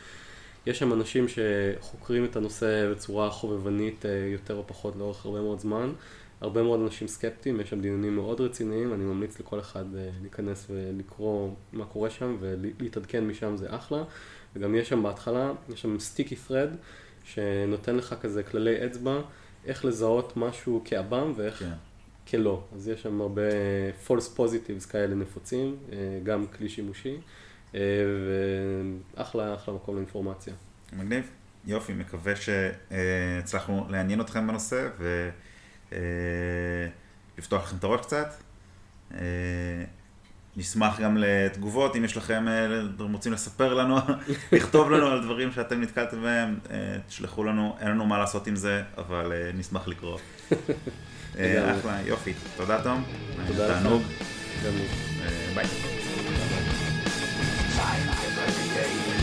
יש שם אנשים שחוקרים את הנושא בצורה חובבנית אה, יותר או פחות לאורך הרבה מאוד זמן. הרבה מאוד אנשים סקפטיים, יש שם דיונים מאוד רציניים, אני ממליץ לכל אחד אה, להיכנס ולקרוא מה קורה שם ולהתעדכן משם זה אחלה. וגם יש שם בהתחלה, יש שם סטיקי thread שנותן לך כזה כללי אצבע, איך לזהות משהו כעב"ם ואיך כן. כלא. אז יש שם הרבה false positives כאלה נפוצים, אה, גם כלי שימושי. ואחלה, אחלה מקום לאינפורמציה.
מגניב, יופי, מקווה שהצלחנו לעניין אתכם בנושא ולפתוח לכם את הראש קצת. נשמח גם לתגובות, אם יש לכם, אתם רוצים לספר לנו, *laughs* לכתוב לנו על דברים שאתם נתקלתם בהם, תשלחו לנו, אין לנו מה לעשות עם זה, אבל נשמח לקרוא. *laughs* אחלה, יופי. תודה תום.
תודה לך. תענוג.
ביי. I'm life,